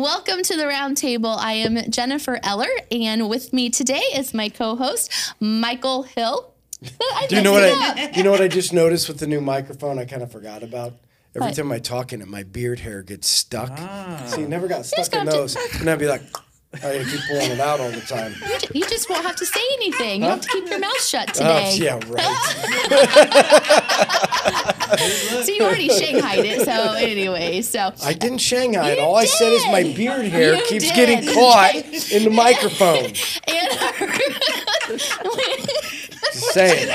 Welcome to the roundtable. I am Jennifer Eller, and with me today is my co-host Michael Hill. Do you know what I? You know what I just noticed with the new microphone? I kind of forgot about. Every What? time I talk in it, my beard hair gets stuck. Ah. See, it never got stuck in got to- those, and I'd be like, I gotta keep pulling it out all the time. You ju- You just won't have to say anything. You have to keep your mouth shut today. Oh, today. yeah, right. So you already shanghaied it. So anyway, so I didn't Shanghai it. All I said is my beard hair You keeps did. getting caught in the microphone. and Just saying.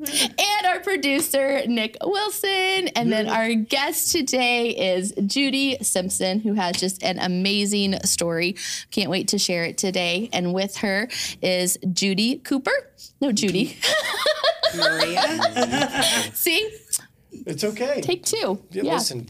and producer Nick Wilson, and then our guest today is Judy Simpson, who has just an amazing story. Can't wait to share it today. And with her is Judy Cooper. No, Judy. Maria. See, It's okay. take two. Yeah, Yeah. Listen,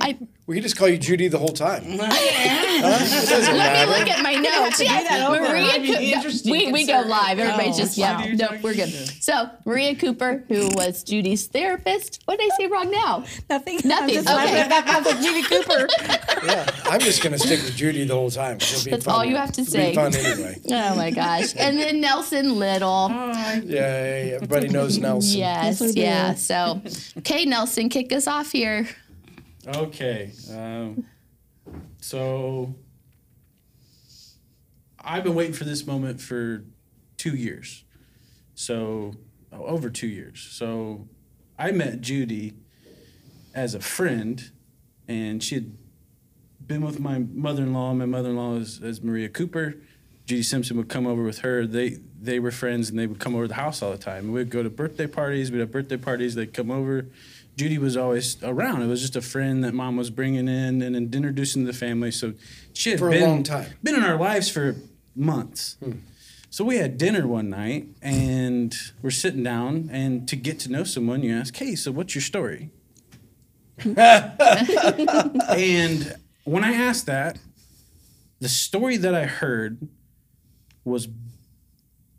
I, we can just call you Judy the whole time. Huh? It doesn't let me look at my notes. do that. Maria Cooper. We, we go live. Everybody's Oh, just, yeah, why do you nope, we're good. So, Maria Cooper, who was Judy's therapist. What did I say wrong now? Nothing. Nothing, I'm just okay. laughing at with Judy Cooper. Yeah, I'm just gonna stick with Judy the whole time. It'll be That's fun. all you have to It'll say. Be fun anyway. Oh my gosh. And then Nelson Little. Oh, yeah. Everybody knows Nelson. Yes, we do. yeah. So, okay, Nelson, kick us off here. Okay. Um, so I've been waiting for this moment for two years. So oh, over two years. So I met Judy as a friend, and she had been with my mother-in-law. My mother-in-law is, is Maria Cooper. Judy Simpson would come over with her. They they were friends, and they would come over to the house all the time. We'd go to birthday parties. We'd have birthday parties. They'd come over. Judy was always around. It was just a friend that mom was bringing in and, introducing to the family. So she had For a been, long time. been in our lives for months. Hmm. So we had dinner one night and we're sitting down and to get to know someone, you ask, hey, so what's your story? and when I asked that, the story that I heard was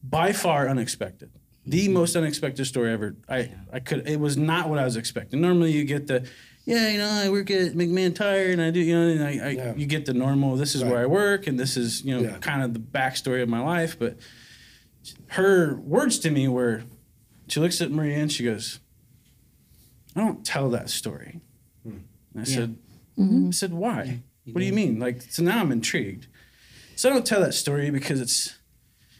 by far unexpected. The mm-hmm. most unexpected story ever. I, I could it was not what I was expecting. Normally you get the yeah, you know, I work at McMahon Tire and I do, you know, and I, I Yeah. you get the normal, this is where I work and this is, you know, Yeah. kind of the backstory of my life. But her words to me were she looks at Maria and she goes, I don't tell that story. Hmm. And I said, mm-hmm. I said, why? what do you mean? Like, so now I'm intrigued. So I don't tell that story because it's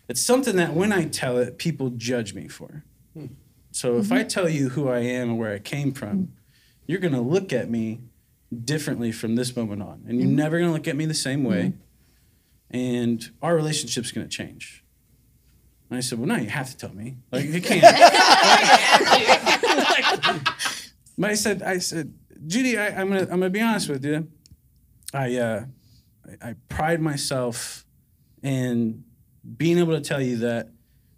it's something that when I tell it, people judge me for. Hmm. So if I mm-hmm. tell you who I am and where I came from, you're gonna look at me differently from this moment on. And you're mm-hmm. never gonna look at me the same way. Mm-hmm. And our relationship's gonna change. And I said, Well, no, you have to tell me. Like you can't. But I said, I said, Judy, I, I'm gonna, I'm gonna be honest with you. I, uh, I, I pride myself in being able to tell you that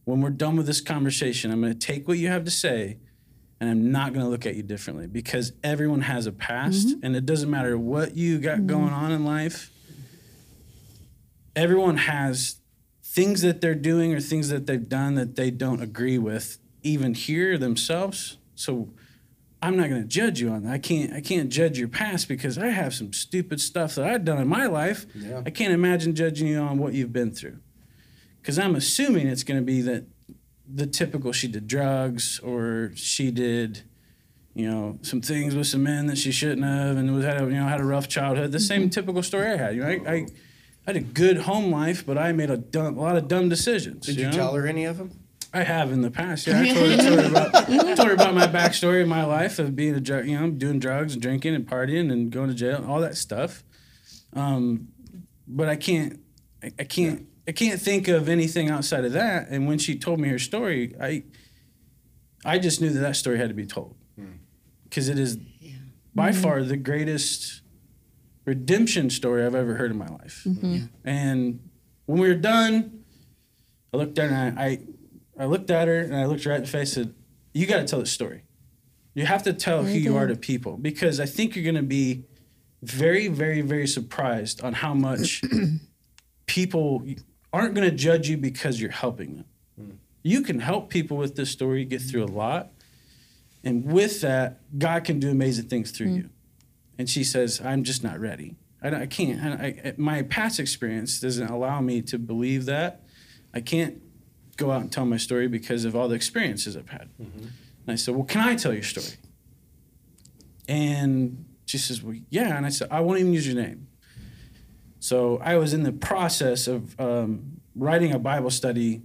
when we're done with this conversation, I'm gonna take what you have to say, and I'm not gonna look at you differently because everyone has a past, mm-hmm. and it doesn't matter what you got mm-hmm. going on in life. Everyone has things that they're doing or things that they've done that they don't agree with, even here themselves. So I'm not going to judge you on that. I can't. I can't judge your past because I have some stupid stuff that I've done in my life. Yeah. I can't imagine judging you on what you've been through, because I'm assuming it's going to be that the typical she did drugs or she did, you know, some things with some men that she shouldn't have, and was had a, you know had a rough childhood. The same typical story I had. You know, I, I, I had a good home life, but I made a, dumb, a lot of dumb decisions. Did you know? tell her any of them? I have in the past. Yeah, I told her, told her about told her about my backstory of my life of being a drug, you know, doing drugs and drinking and partying and going to jail and all that stuff. Um, but I can't, I, I can't, I can't think of anything outside of that. And when she told me her story, I, I just knew that that story had to be told. Hmm. Because it is by mm-hmm. far the greatest redemption story I've ever heard in my life. Mm-hmm. And when we were done, I looked at her and I, I, I looked at her and I looked her right in the face and said, You got to tell the story. You have to tell who you are to people because I think you're going to be very, very, very surprised on how much people aren't going to judge you because you're helping them. Hmm. You can help people with this story get through a lot. And with that, God can do amazing things through hmm. you. and she says, "I'm just not ready. I, I can't. I, I, my past experience doesn't allow me to believe that. I can't go out and tell my story because of all the experiences I've had." Mm-hmm. And I said, "Well, can I tell your story?" And she says, "Well, yeah." And I said, "I won't even use your name." So I was in the process of um, writing a Bible study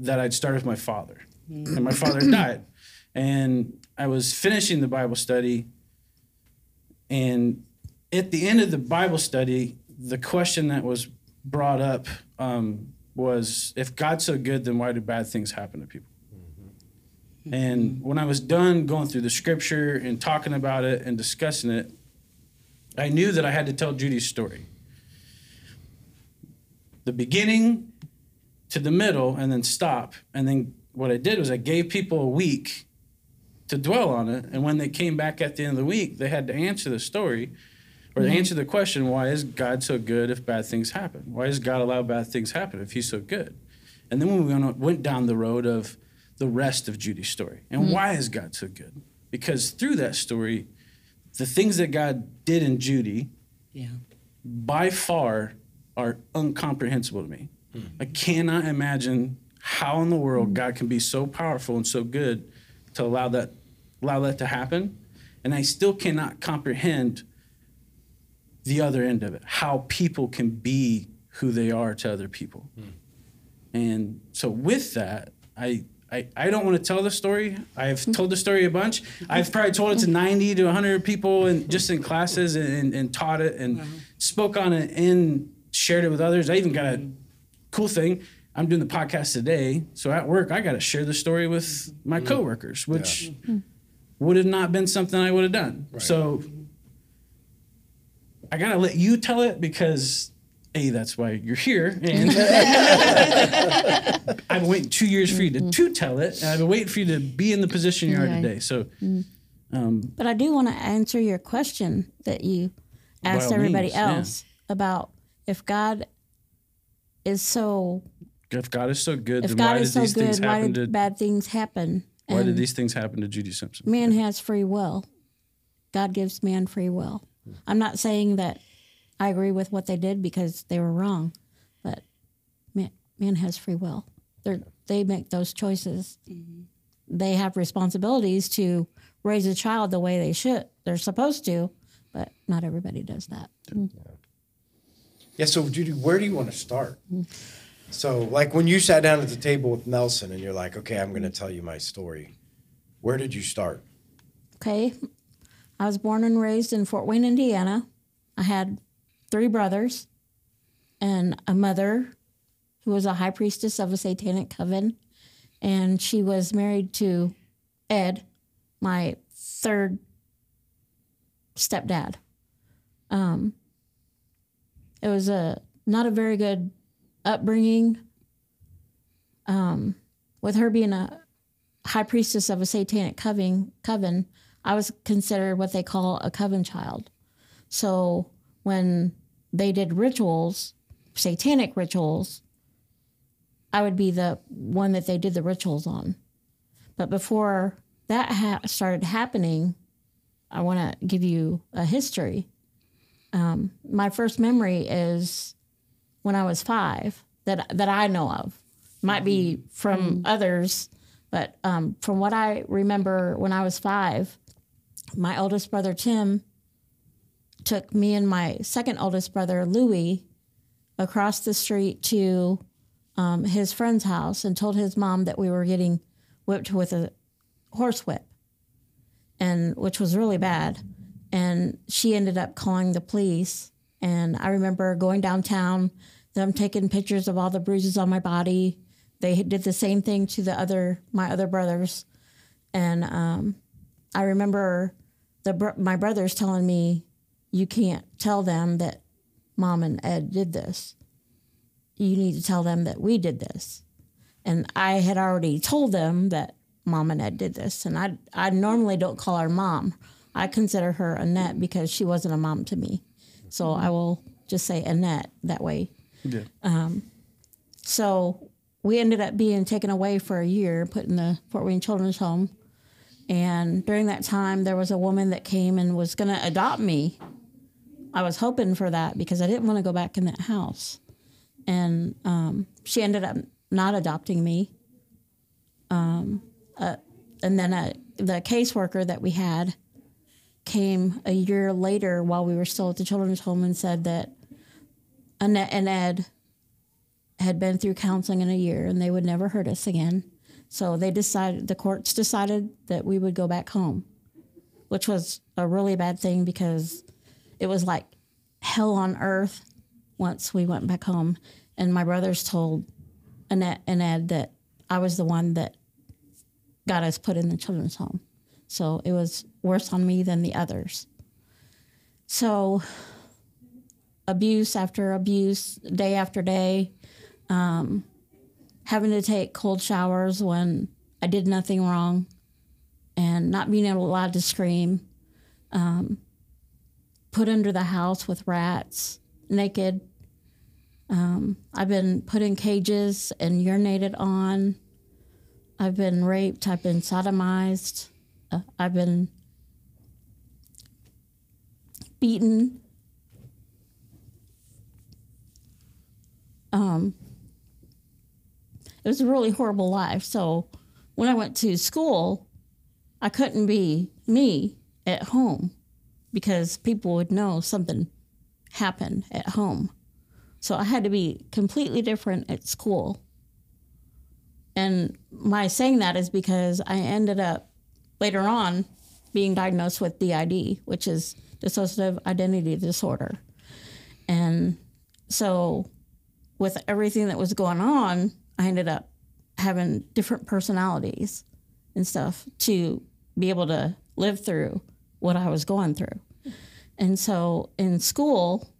that I'd started with my father, and my father died, and I was finishing the Bible study, and at the end of the Bible study, the question that was brought up um, was, "If God's so good, then why do bad things happen to people?" And when I was done going through the scripture and talking about it and discussing it, I knew that I had to tell Judy's story. The beginning to the middle and then stop. And then what I did was I gave people a week to dwell on it. And when they came back at the end of the week, they had to answer the story or mm-hmm. answer the question why is God so good if bad things happen? Why does God allow bad things happen if He's so good? And then when we went- went down the road of the rest of Judy's story and mm-hmm. why is God so good? Because through that story, the things that God did in Judy Yeah. by far are incomprehensible to me. Hmm. I cannot imagine how in the world hmm. God can be so powerful and so good to allow that allow that to happen. And I still cannot comprehend the other end of it, how people can be who they are to other people. Hmm. And so with that, I I, I don't want to tell the story. I've told the story a bunch. I've probably told it to 90 to 100 people and just in classes and, and taught it and uh-huh. spoke on it and shared it with others. I even got a cool thing. I'm doing the podcast today. So at work, I got to share the story with my mm-hmm. coworkers, which hmm. would have not been something I would have done. So I got to let you tell it because A, that's why you're here. And I've been waiting two years for you to, mm-hmm. to tell it. And I've been waiting for you to be in the position you are Right. today. So mm-hmm. um, But I do want to answer your question that you asked everybody means, yeah. else about if God is so if God is so good, if then God why is did so these things good, why did to bad things happen? why did these things happen to Judy Simpson? man has free will. God gives man free will. Hmm. I'm not saying that I agree with what they did because they were wrong, but man, man has free will. They they make those choices. Mm-hmm. They have responsibilities to raise a child the way they should. They're supposed to, but not everybody does that. Yeah, so Judy, where do you want to start? So, like when you sat down at the table with Nelson and you're like, okay, I'm going to tell you my story, where did you start? Okay. I was born and raised in Fort Wayne, Indiana. I had three brothers and a mother who was a high priestess of a satanic coven. And she was married to Ed, my third stepdad. Um, it was a not a very good upbringing. Um, with her being a high priestess of a satanic coven, coven, I was considered what they call a coven child. So when they did rituals, satanic rituals, I would be the one that they did the rituals on. But before that ha- started happening, I want to give you a history. Um, my first memory is when I was five that that I know of. Might be from others, but um, from what I remember when I was five, my oldest brother Tim took me and my second oldest brother Louis across the street to um, his friend's house and told his mom that we were getting whipped with a horse whip, and which was really bad. And she ended up calling the police. And I remember going downtown, them taking pictures of all the bruises on my body. They did the same thing to the other my other brothers, and um, I remember the my brothers telling me, "You can't tell them that mom and Ed did this. You need to tell them that we did this." And I had already told them that mom and Ed did this, and I I normally don't call her mom. I consider her Annette because she wasn't a mom to me, so I will just say Annette that way. Yeah. So we ended up being taken away for a year, put in the Fort Wayne Children's Home. And during that time, there was a woman that came and was going to adopt me I was hoping for that because I didn't want to go back in that house. And um, she ended up not adopting me. Um, uh, and then uh, the caseworker that we had came a year later while we were still at the children's home and said that Annette and Ed had been through counseling in a year and they would never hurt us again. So they decided, the courts decided that we would go back home, which was a really bad thing because it was like hell on earth once we went back home. And my brothers told Annette and Ed that I was the one that got us put in the children's home. So it was worse on me than the others. So abuse after abuse, day after day, um, having to take cold showers when I did nothing wrong, and not being allowed to scream, um, put under the house with rats, naked. Um, I've been put in cages and urinated on. I've been raped. I've been sodomized. I've been beaten. Um, it was a really horrible life. So when I went to school, I couldn't be me at home because people would know something happened at home. So I had to be completely different at school. And my saying that is because I ended up later on being diagnosed with DID, which is dissociative identity disorder. And so with everything that was going on, I ended up having different personalities and stuff to be able to live through what I was going through. And so in school,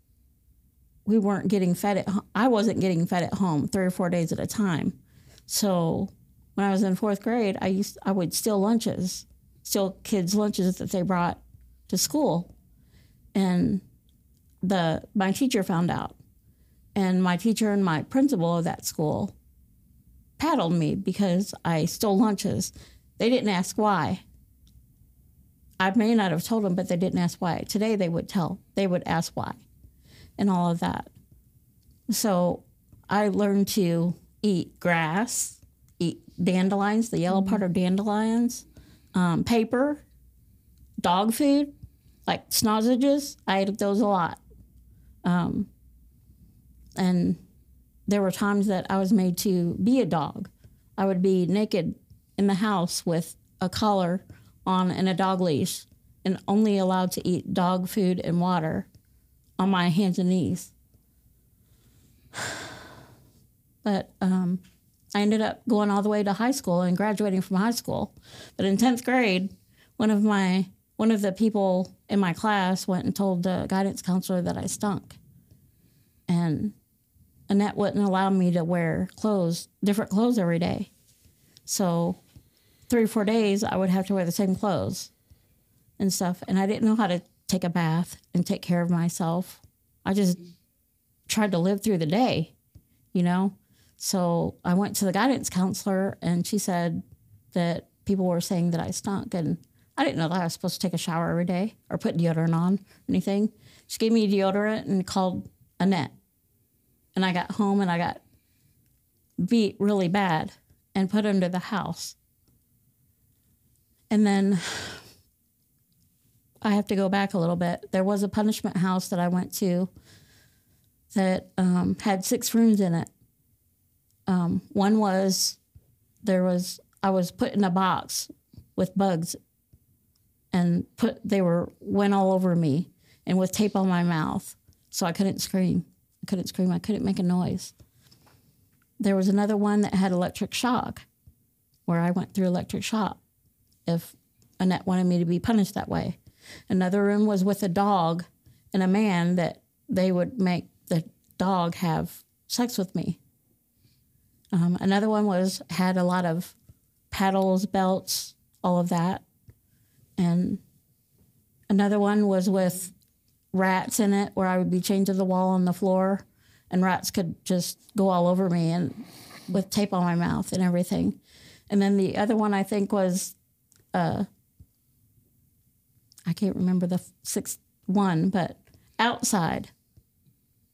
we weren't getting fed at I wasn't getting fed at home 3 or 4 days at a time. So when I was in 4th grade, I used I would steal lunches, steal kids lunches that they brought to school. And the my teacher found out. And my teacher and my principal of that school paddled me because I stole lunches. They didn't ask why. I may not have told them, but they didn't ask why. Today they would tell, they would ask why, and all of that. So I learned to eat grass, dandelions, the yellow part of dandelions, um, paper, dog food, like sausages. I ate those a lot. Um, and there were times that I was made to be a dog. I would be naked in the house with a collar on and a dog leash and only allowed to eat dog food and water on my hands and knees. But um, I ended up going all the way to high school and graduating from high school. But in 10th grade, one of my one of the people in my class went and told the guidance counselor that I stunk. And Annette wouldn't allow me to wear clothes, different clothes every day. So three or four days, I would have to wear the same clothes and stuff. And I didn't know how to take a bath and take care of myself. I just tried to live through the day, you know? So I went to the guidance counselor and she said that people were saying that I stunk. And I didn't know that I was supposed to take a shower every day or put deodorant on or anything. She gave me deodorant and called Annette. And I got home and I got beat really bad and put under the house. And then I have to go back a little bit. There was a punishment house that I went to that um, had six rooms in it. Um, one was there was I was put in a box with bugs, and put they were went all over me and with tape on my mouth, so I couldn't scream. I couldn't scream. I couldn't make a noise. There was another one that had electric shock, where I went through electric shock. If Annette wanted me to be punished that way. Another room was with a dog and a man that they would make the dog have sex with me. Um, another one was had a lot of paddles, belts, all of that, and another one was with rats in it, where I would be chained to the wall on the floor, and rats could just go all over me and with tape on my mouth and everything. And then the other one I think was uh, I can't remember the sixth one, but outside,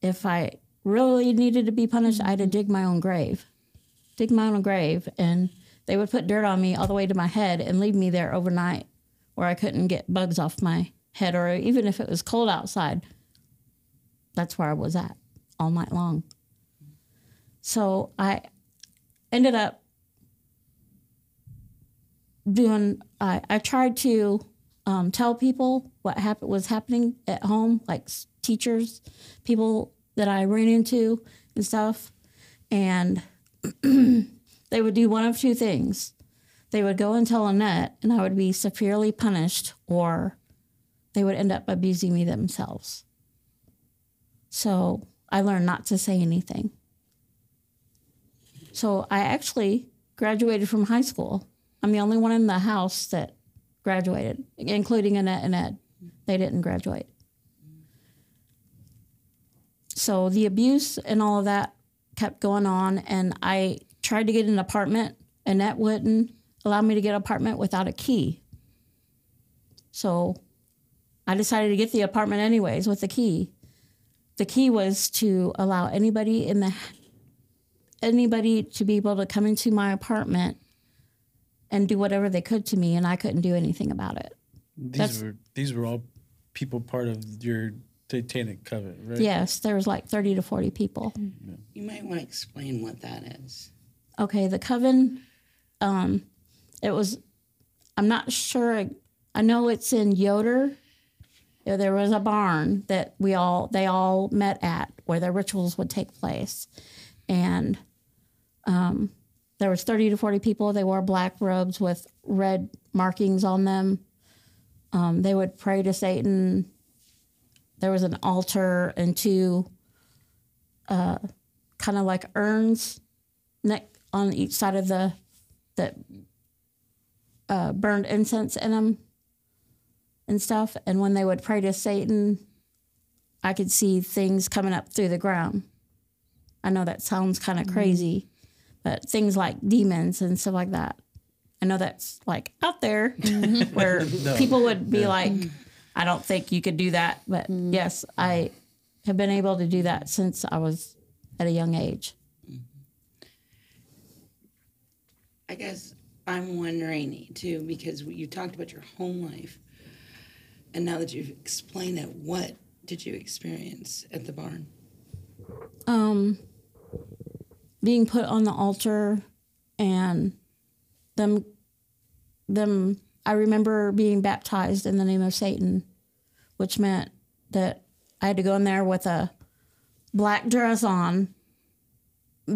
if I really needed to be punished, I had to dig my own grave, dig my own grave, and they would put dirt on me all the way to my head and leave me there overnight, where I couldn't get bugs off my head, or even if it was cold outside, that's where I was at all night long. So I ended up doing. I, I tried to um, tell people what happened was happening at home, like teachers, people that I ran into and stuff, and they would do one of two things. They would go and tell Annette, and I would be severely punished, or they would end up abusing me themselves. So I learned not to say anything. So I actually graduated from high school. I'm the only one in the house that graduated, including Annette and Ed. They didn't graduate. So the abuse and all of that kept going on, and I tried to get an apartment. Annette wouldn't allow me to get an apartment without a key. So I decided to get the apartment anyways with the key. The key was to allow anybody in the anybody to be able to come into my apartment and do whatever they could to me and I couldn't do anything about it. These That's- were these were all people part of your satanic covenant, right? Yes, there was like 30 to 40 people. You might want to explain what that is. Okay, the coven um it was I'm not sure I know it's in Yoder. There was a barn that we all they all met at where their rituals would take place. And um there was 30 to 40 people. They wore black robes with red markings on them. Um, they would pray to Satan. There was an altar and two uh, kind of like urns neck on each side of the that uh, burned incense in them and stuff. And when they would pray to Satan, I could see things coming up through the ground. I know that sounds kind of crazy, but things like demons and stuff like that. I know that's like out there where people would be like, I don't think you could do that. But yes, I have been able to do that since I was at a young age. I guess I'm wondering too, because you talked about your home life. And now that you've explained it, what did you experience at the barn? um, being put on the altar and them them I remember being baptized in the name of Satan, which meant that I had to go in there with a black dress on,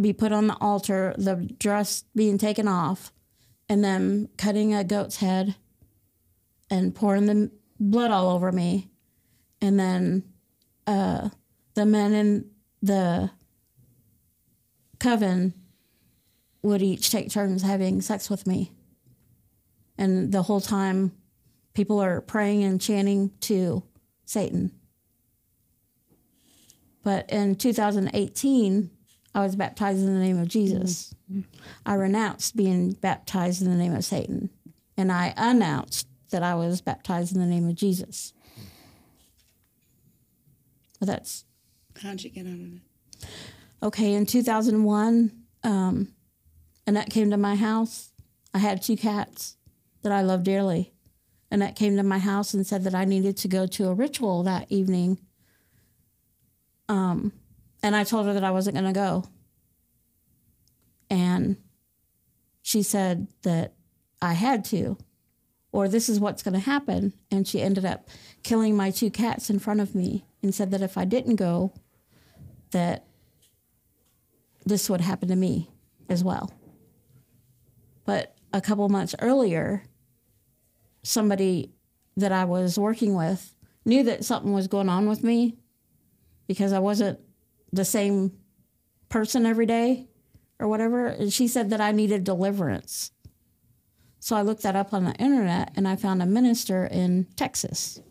be put on the altar, the dress being taken off, and then cutting a goat's head and pouring the blood all over me. And then uh, the men in the coven would each take turns having sex with me. And the whole time, people are praying and chanting to Satan. But in 2018, I was baptized in the name of Jesus. I renounced being baptized in the name of Satan. And I announced that I was baptized in the name of Jesus. Well, that's How'd you get out of it? Okay, in 2001, um, Annette came to my house. I had two cats that I love dearly. Annette came to my house and said that I needed to go to a ritual that evening. Um, and I told her that I wasn't going to go. And she said that I had to, or this is what's going to happen. And she ended up killing my two cats in front of me and said that if I didn't go, that this would happen to me as well. But a couple months earlier, somebody that I was working with knew that something was going on with me because I wasn't the same person every day or whatever. And she said that I needed deliverance. So I looked that up on the internet and I found a minister in Texas.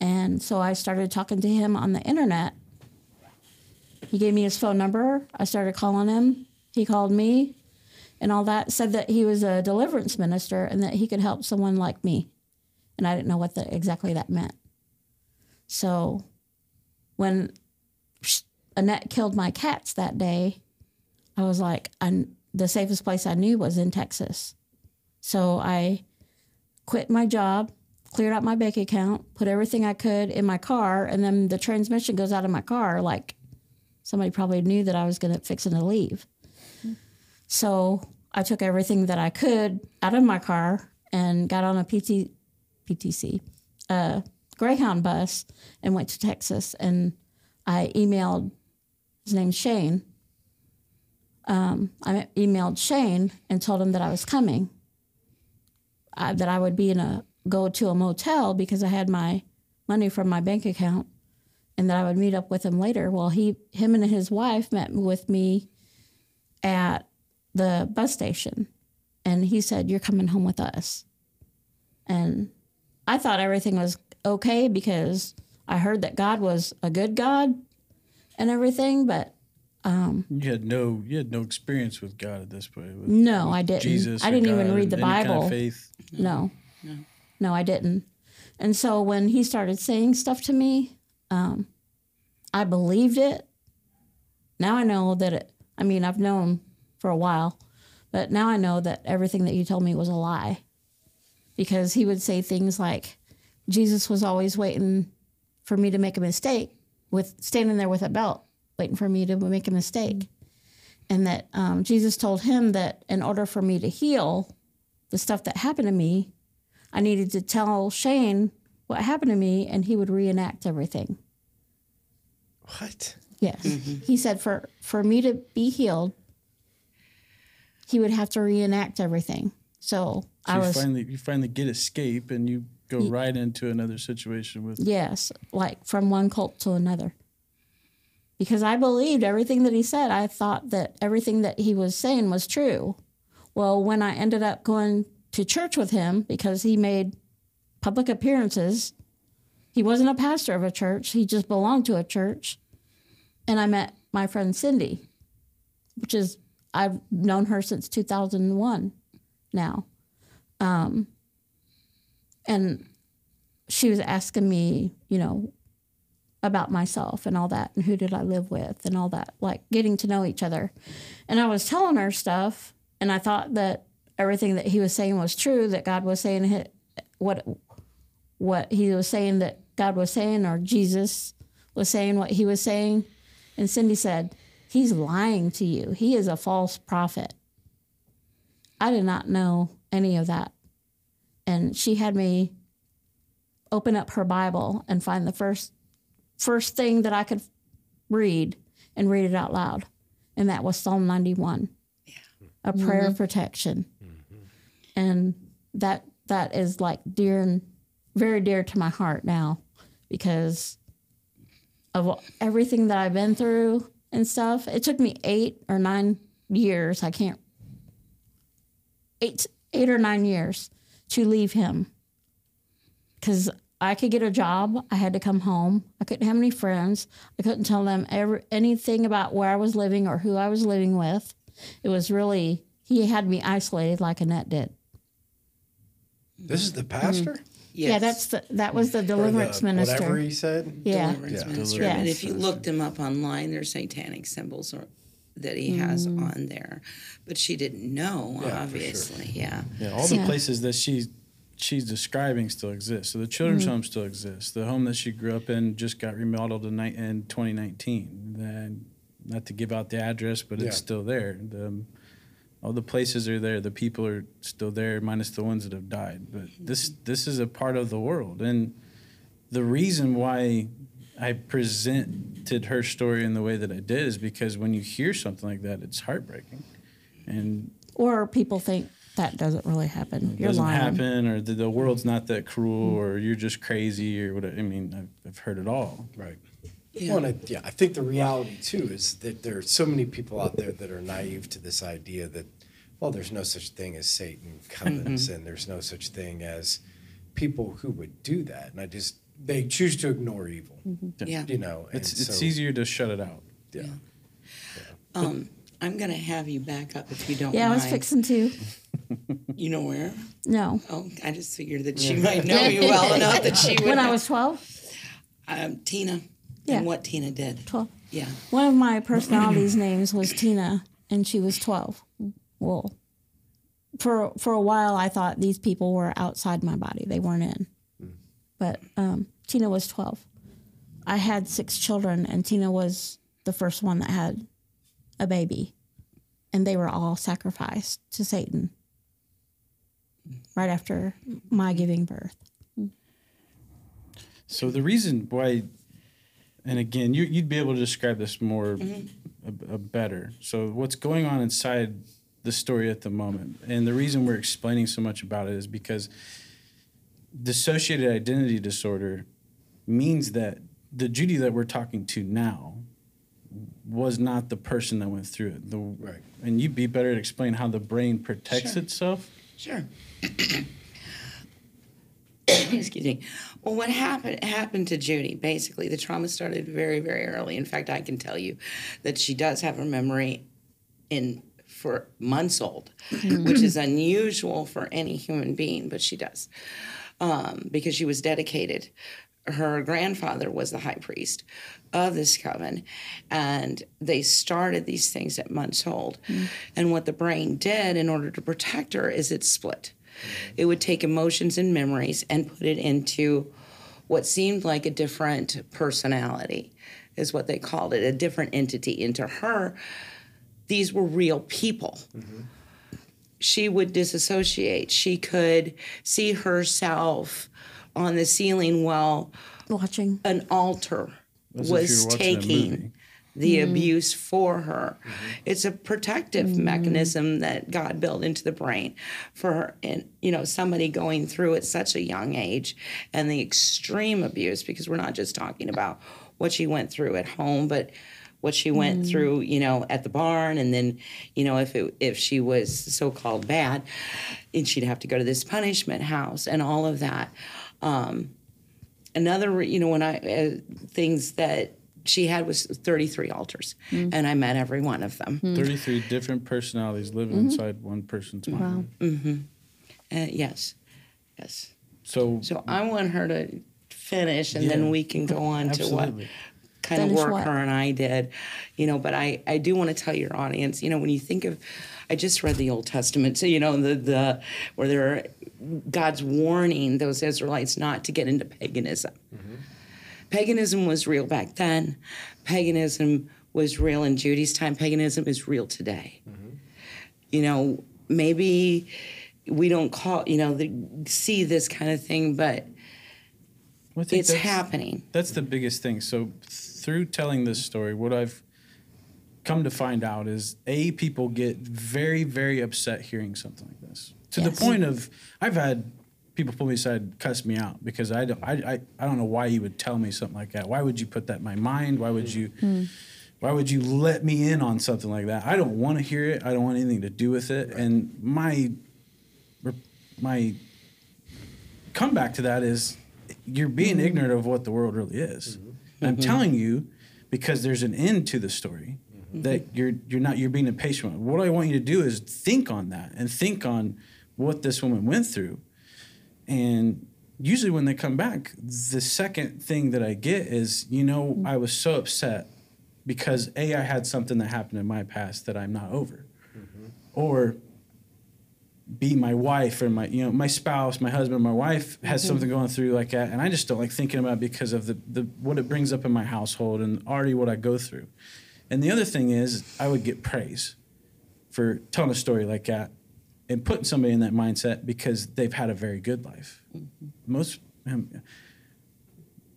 And so I started talking to him on the internet he gave me his phone number. I started calling him. He called me and all that, said that he was a deliverance minister and that he could help someone like me. And I didn't know what the, exactly that meant. So when Annette killed my cats that day, I was like, I, the safest place I knew was in Texas. So I quit my job, cleared out my bank account, put everything I could in my car, and then the transmission goes out of my car. Like somebody probably knew that I was going to fix fixing to leave. Hmm. So I took everything that I could out of my car and got on a PT, PTC, uh, Greyhound bus, and went to Texas. And I emailed his name's Shane. Um, I emailed Shane and told him that I was coming. I, that I would be in a go to a motel because I had my money from my bank account, and that I would meet up with him later. Well, he, him, and his wife met with me at the bus station, and he said, "You're coming home with us." And I thought everything was okay because I heard that God was a good God and everything, but You had no you had no experience with God at this point. With no, I didn't. Jesus. I didn't even read the any kind of Bible. faith. No. No, I didn't. And so when he started saying stuff to me, um, I believed it. Now I know that it, I mean, I've known for a while, but now I know that everything that he told me was a lie. Because he would say things like, Jesus was always waiting for me to make a mistake, with standing there with a belt, waiting for me to make a mistake. And that um, Jesus told him that in order for me to heal the stuff that happened to me, I needed to tell Shane what happened to me and he would reenact everything. What? Yes. He said for for me to be healed, he would have to reenact everything. So, So I you was finally you finally get escape and you go right into another situation with yes, like from one cult to another. Because I believed everything that he said. I thought that everything that he was saying was true. Well, when I ended up going to church with him because he made public appearances, he wasn't a pastor of a church, he just belonged to a church. And I met my friend Cindy, which is, I've known her since 2001 now. Um, and she was asking me, you know, about myself and all that and who did I live with and all that, like getting to know each other. And I was telling her stuff and I thought that everything that he was saying was true, that God was saying what what he was saying that God was saying or Jesus was saying what he was saying. And Cindy said, He's lying to you. He is a false prophet. I did not know any of that. And she had me open up her Bible and find the first first thing that I could read and read it out loud. And that was Psalm 91. A prayer of mm-hmm. protection. Mm-hmm. And that that is like dear and very dear to my heart now because of everything that I've been through and stuff. It took me 8 or 9 years. I can't eight eight or nine years to leave him because I could get a job. I had to come home. I couldn't have any friends. I couldn't tell them ever anything about where I was living or who I was living with. It was really he had me isolated like Annette did. This is the pastor? Mm-hmm. Yes. Yeah, that's the that was the Or the- deliverance minister. Whatever he said? yeah, deliverance Yeah. minister. Deliverance And if you looked him up online, there's satanic symbols or, that he has Mm. on there. But she didn't know, Yeah, for sure. obviously. Yeah. Yeah, all the Yeah. places that she's she's describing still exist. So the children's Mm-hmm. home still exists. The home that she grew up in just got remodeled in, in 2019. And not to give out the address, but Yeah. it's still there. The, all the places are there. The people are still there, minus the ones that have died. But mm-hmm. this this is a part of the world, and the reason why I presented her story in the way that I did is because when you hear something like that, it's heartbreaking, and or people think that doesn't really happen. You're doesn't lying. happen or the, the world's not that cruel mm-hmm. or you're just crazy or whatever. I mean, I've, I've heard it all. Right. Yeah. Well, and I, yeah, I think the reality too is that there are so many people out there that are naive to this idea that, well, there's no such thing as Satan covens, and there's no such thing as people who would do that, and I just they choose to ignore evil, Yeah. you know. And It's it's easier to shut it out. Yeah. Um, I'm going to have you back up if you don't Yeah, I was fixing to. You know where? No, Oh, I just figured that she might know you well enough that she would. when I was twelve. Um, Tina. Yeah. And what Tina did. 12. Yeah. One of my personalities' names was Tina, and she was 12. Well, for for a while, I thought these people were outside my body; they weren't in. But um, Tina was 12. I had six children, and Tina was the first one that had a baby, and they were all sacrificed to Satan right after my giving birth. So the reason why, and again, you, you'd be able to describe this more a, a better. So what's going on inside the story at the moment, and the reason we're explaining so much about it is because dissociated identity disorder means that the Judy that we're talking to now was not the person that went through it. The, Right. And you'd be better to explain how the brain protects Sure. itself. Sure. Excuse me. Well, what happened happened to Judy? Basically, the trauma started very, very early. In fact, I can tell you that she does have a memory in for months old, which is unusual for any human being, but she does um, because she was dedicated. Her grandfather was the high priest of this coven, and they started these things at months old. And what the brain did in order to protect her is it split. It would take emotions and memories and put it into what seemed like a different personality, is what they called it, a different entity. Into her, these were real people she would disassociate. She could see herself on the ceiling while Watching. an alter As if you were was watching a movie. taking the mm-hmm. abuse for her. Mm-hmm. It's a protective mm-hmm. mechanism that God built into the brain for her, and you know somebody going through at such a young age and the extreme abuse because we're not just talking about what she went through at home, but what she went through, you know, at the barn, and then, you know, if it, if she was so-called bad, and she'd have to go to this punishment house and all of that. Um, another you know when i uh, things that she had was 33 alters. And i met every one of them. 33 different personalities living inside one person's mind. Wow. uh, yes. Yes. So, so i want her to finish and Yeah. then we can go on to what absolutely. kind of work what? her and i did you know but i i do want to tell your audience you know when you think of i just read the old testament so you know the the where there are, god's warning those israelites not to get into paganism mm-hmm. paganism was real back then. Paganism was real in Judy's time. Paganism is real today. Mm-hmm. You know, maybe we don't call, you know, the, see this kind of thing, but it's that's- happening. That's the biggest thing. So through telling this story, what I've come to find out is a people get very very upset hearing something like this to Yes. the point of I've had people pull me aside cuss me out because I don't I, I, I don't know why you would tell me something like that. Why would you put that in my mind? Why would you hmm. why would you let me in on something like that? I don't want to hear it. I don't want anything to do with it. And my my comeback to that is you're being hmm. ignorant of what the world really is. Hmm. And I'm mm-hmm. telling you because there's an end to the story mm-hmm. that you're you're not you're being impatient. with. What I want you to do is think on that and think on what this woman went through. And usually when they come back, the second thing that I get is, you know, mm-hmm. I was so upset because A, I had something that happened in my past that I'm not over. Or be my wife or my you know my spouse my husband my wife has something going through like that. And i just don't like thinking about it because of the, the what it brings up in my household and already what i go through. And the other thing is i would get praise for telling a story like that and putting somebody in that mindset because they've had a very good life. Most um,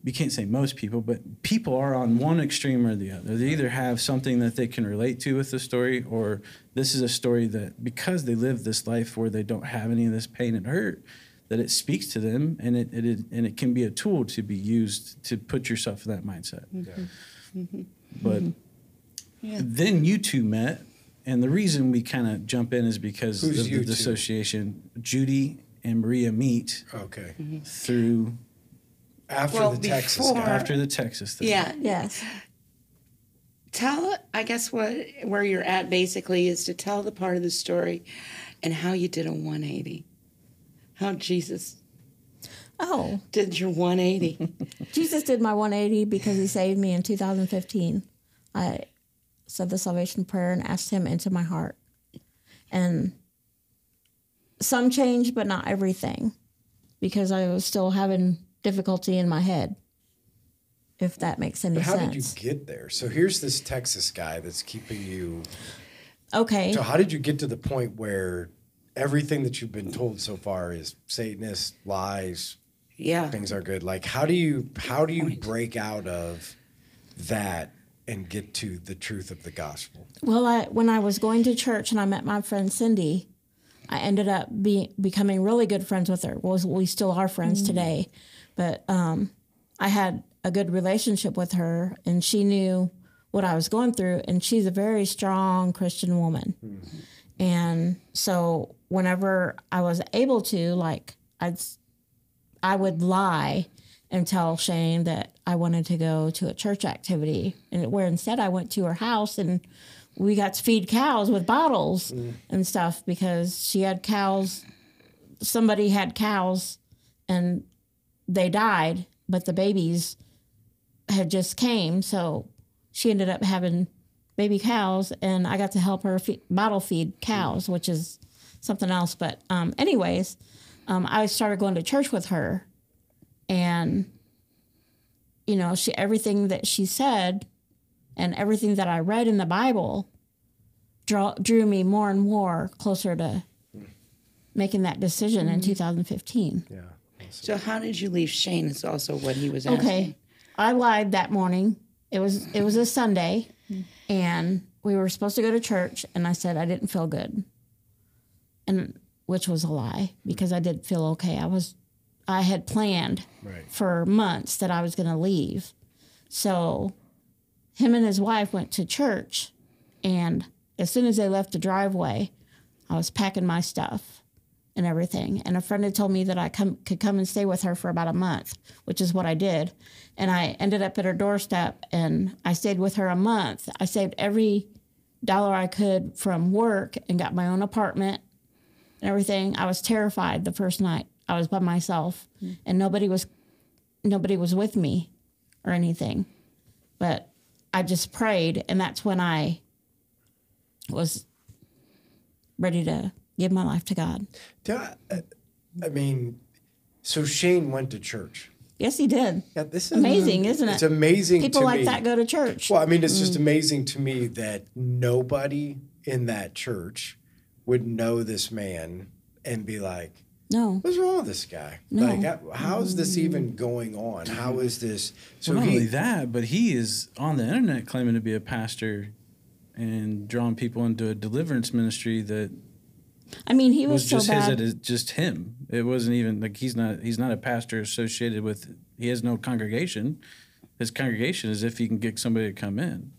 you can't say most people, but people are on one extreme or the other. They either have something that they can relate to with the story, or this is a story that because they live this life where they don't have any of this pain and hurt, that it speaks to them, and it, it, it and it can be a tool to be used to put yourself in that mindset. Mm-hmm. Mm-hmm. But mm-hmm. then you two met, and the reason we kind of jump in is because Who's of you the two? Judy and Maria meet Okay. through After Well, the Texas before- after the Texas thing. Yeah. Yes. Tell, I guess, what where you're at basically is to tell the part of the story and how you did a 180. How Jesus Oh, did your 180. Jesus did my 180 because he saved me in 2015. I said the salvation prayer and asked him into my heart. And some changed, but not everything because I was still having difficulty in my head, if that makes any But how did you get there? So here's this Texas guy that's keeping you. Okay. So how did you get to the point where everything that you've been told so far is Satanist lies, Yeah. things are good? Like how do you how do you break out of that and get to the truth of the gospel? Well, I, when I was going to church and I met my friend Cindy, I ended up be, becoming really good friends with her. Well, we still are friends mm. today, but um, I had a good relationship with her, and she knew what I was going through. And she's a very strong Christian woman, and so whenever I was able to, like, I'd I would lie and tell Shane that I wanted to go to a church activity, and where instead I went to her house and we got to feed cows with bottles and stuff because she had cows. Somebody had cows, and they died, but the babies had just came, so she ended up having baby cows, and I got to help her fe- bottle feed cows, which is something else. But um, anyways, um, I started going to church with her, and you know, she everything that she said, and everything that I read in the Bible, draw, drew me more and more closer to making that decision in 2015. Yeah. So how did you leave Shane? Is also what he was asking. Okay, I lied that morning. It was it was a Sunday, and we were supposed to go to church, and I said I didn't feel good, and which was a lie because I did feel okay. I was, I had planned Right. for months that I was going to leave, so him and his wife went to church, and as soon as they left the driveway, I was packing my stuff and everything. And a friend had told me that I come, could come and stay with her for about a month, which is what I did. And I ended up at her doorstep and I stayed with her a month. I saved every dollar I could from work and got my own apartment and everything. I was terrified the first night. I was by myself and nobody was nobody was with me or anything. But I just prayed and that's when I was ready to give my life to God. I, uh, I mean, so Shane went to church. Yes, he did. Yeah, this is Amazing, isn't it? It's amazing. People to like me. that go to church. Well, I mean, it's just mm. amazing to me that nobody in that church would know this man and be like, no. "What's wrong with this guy? Like, how, how is this even going on? How is this?" So well, not he, only that, but he is on the internet claiming to be a pastor and drawing people into a deliverance ministry that I mean, he was was, so just his. bad. It is just him. It wasn't even like he's not. He's not a pastor associated with. He has no congregation. His congregation is if he can get somebody to come in.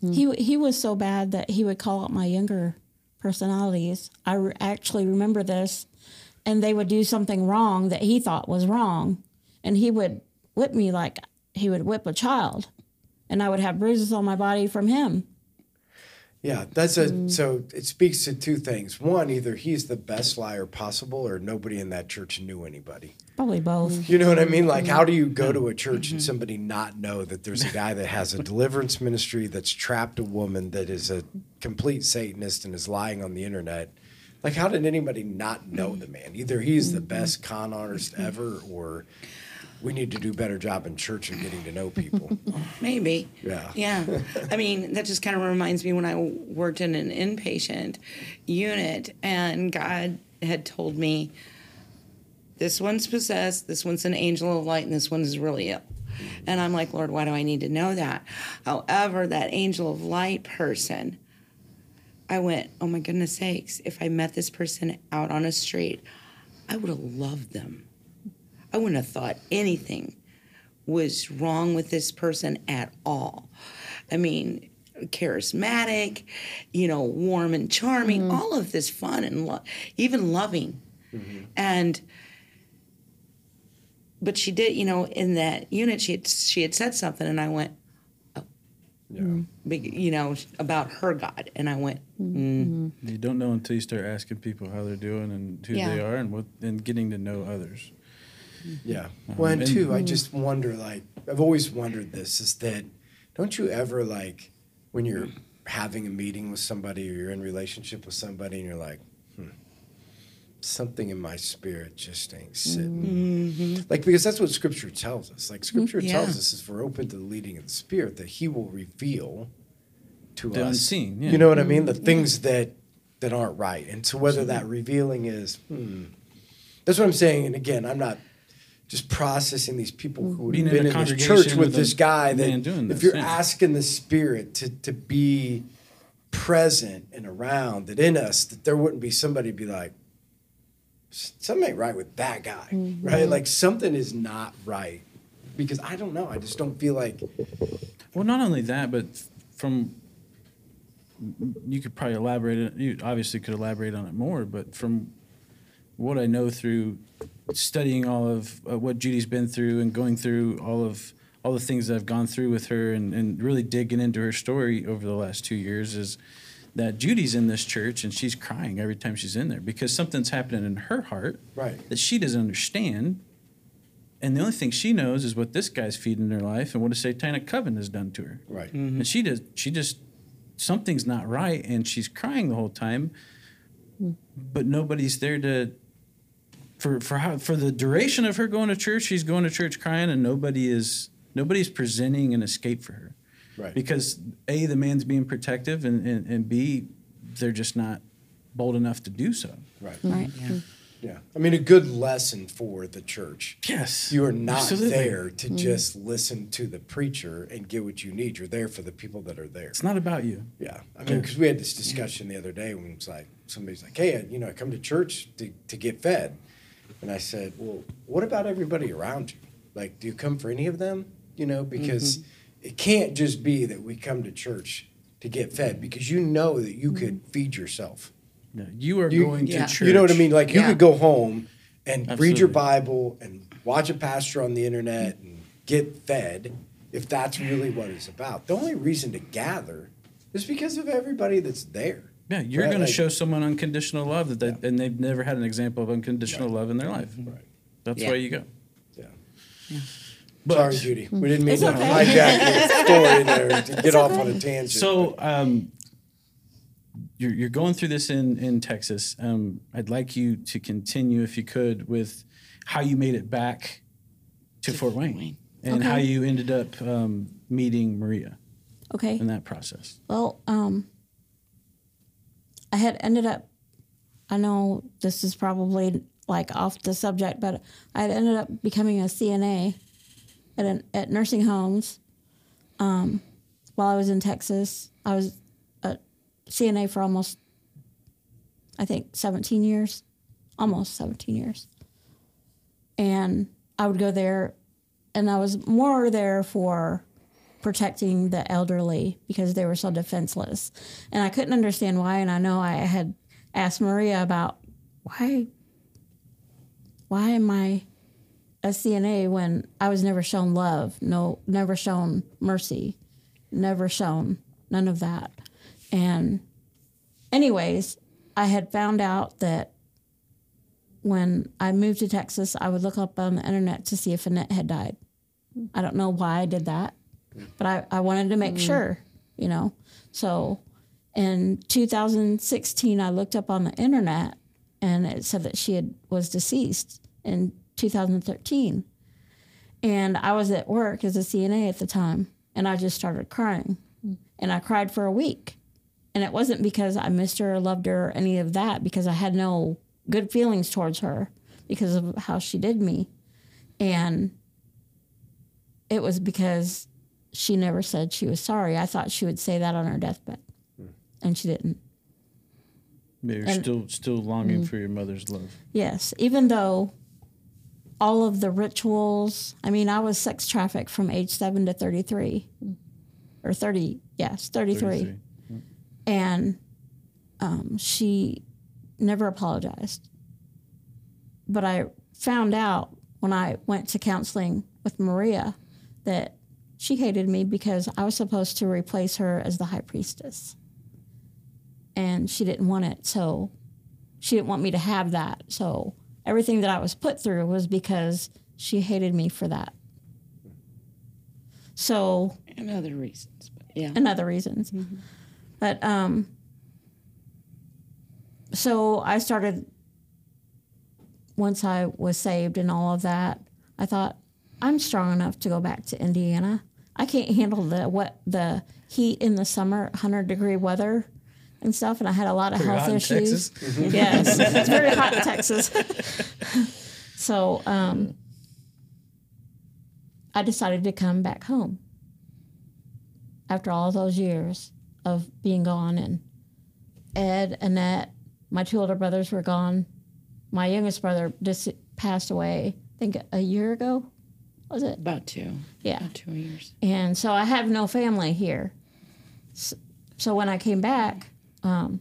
He hmm. he was so bad that he would call out my younger personalities. I re- actually remember this, and they would do something wrong that he thought was wrong, and he would whip me like he would whip a child, and I would have bruises on my body from him. Yeah, that's a. So it speaks to two things. One, either he's the best liar possible, or nobody in that church knew anybody. Probably both. You know what I mean? Like, how do you go to a mm-hmm. church and mm-hmm. somebody not know that there's a guy that has a deliverance ministry that's trapped a woman that is a complete Satanist and is lying on the internet? Like, how did anybody not know the man? Either he's the mm-hmm. best con artist ever, or we need to do a better job in church of getting to know people. Maybe. Yeah. Yeah. I mean, that just kind of reminds me when I worked in an inpatient unit and God had told me this one's possessed, this one's an angel of light, and this one is really ill. And I'm like, Lord, why do I need to know that? However, that angel of light person, I went, oh my goodness sakes, if I met this person out on a street, I would have loved them. I wouldn't have thought anything was wrong with this person at all. I mean, charismatic, you know, warm and charming, mm-hmm. all of this fun and lo- even loving. Mm-hmm. And but she did, you know, in that unit she had, she had said something and I went oh. Yeah. Mm-hmm. you know, about her God and I went, mm. You don't know until you start asking people how they're doing and who they are and what and getting to know others. Yeah. Well, and and- two, I just wonder, like, I've always wondered this is that don't you ever, like, when you're having a meeting with somebody or you're in relationship with somebody and you're like, hmm, something in my spirit just ain't sitting. Like, because that's what scripture tells us. Like, scripture Yeah. tells us if we're open to the leading of the spirit, that he will reveal to The us. unseen, yeah. You know what I mean? The things that that aren't right. And so whether that revealing is, hmm, that's what I'm saying. And again, I'm not just processing these people who Being have been a in this church with with this guy that man if you're yeah. asking the spirit to, to be present and around that in us, that there wouldn't be somebody be like, something ain't right with that guy, mm-hmm. right? Like something is not right. Because I don't know. I just don't feel like Well, not only that, but from you could probably elaborate. it- You obviously could elaborate on it more, but from what I know through studying all of uh, what Judy's been through and going through all of all the things that I've gone through with her and, and really digging into her story over the last two years is that Judy's in this church and she's crying every time she's in there because something's happening in her heart Right. that she doesn't understand. And the only thing she knows is what this guy's feeding her life and what a satanic coven has done to her. right. And she does she just something's not right and she's crying the whole time. But nobody's there to for for how for the duration of her going to church, she's going to church crying and nobody is nobody's presenting an escape for her. Right. Because A, the man's being protective and, and, and B, they're just not bold enough to do so. Right. Right. Yeah. Mm-hmm. Yeah. I mean, a good lesson for the church. Yes. You are not Absolutely. there to mm-hmm. just listen to the preacher and get what you need. You're there for the people that are there. It's not about you. Yeah. I mean, because we had this discussion the other day when it's like, somebody's like, hey, I- you know, I come to church to, to get fed. And I said, well, what about everybody around you? Like, do you come for any of them? You know, because mm-hmm. it can't just be that we come to church to get fed because you know that you could mm-hmm. feed yourself. No, you are You- going to church. You know what I mean? Like you could go home and read your Bible and watch a pastor on the internet and get fed if that's really what it's about. The only reason to gather is because of everybody that's there. Yeah, you're Right, going to show someone unconditional love that they, and they've never had an example of unconditional love in their life. Right. That's Yeah. why you go. Yeah. But, Sorry, Judy. We didn't mean It's to okay. hijack your story there to get off on a tangent. So um, you're you're going through this in in Texas. Um, I'd like you to continue, if you could, with how you made it back to, Fort Wayne, Wayne. and Okay. how you ended up um, meeting Maria Okay. in that process. Well, um, I had ended up. I know this is probably like off the subject, but I had ended up becoming a CNA at an, at nursing homes. Um, while I was in Texas, I was a CNA for almost, I think, seventeen years, almost seventeen years. And I would go there, and I was more there for protecting the elderly because they were so defenseless. And I couldn't understand why. And I know I had asked Maria about why why am I a CNA when I was never shown love, no never shown mercy, never shown none of that. And anyways, I had found out that when I moved to Texas, I would look up on the internet to see if Annette had died. I don't know why I did that but I, I wanted to make mm-hmm. sure, you know. So in 2016, I looked up on the internet and it said that she had was deceased in 2013. And I was at work as a CNA at the time, and I just started crying. Mm-hmm. And I cried for a week. And it wasn't because I missed her or loved her or any of that, because I had no good feelings towards her because of how she did me. And it was because she never said she was sorry. I thought she would say that on her deathbed, hmm. and she didn't. You're And- still still longing mm-hmm. for your mother's love. Yes, even though all of the rituals, I mean, I was sex trafficked from age seven to 33, or 30, yes, 33. 33. Hmm. And um, she never apologized. But I found out when I went to counseling with Maria that she hated me because I was supposed to replace her as the high priestess. And she didn't want it. So she didn't want me to have that. So everything that I was put through was because she hated me for that. So And other reasons, but yeah. and other reasons. But um, so I started once I was saved and all of that. I thought I'm strong enough to go back to Indiana. I can't handle the what the heat in the summer, hundred degree weather and stuff. And I had a lot of Pretty health hot in issues. Yes, it's very hot in Texas. so um, I decided to come back home after all those years of being gone. And Ed, Annette, my two older brothers were gone. My youngest brother just passed away, I think a year ago. Was it? About two. Yeah. About two years. And so I have no family here. So, so when I came back, um,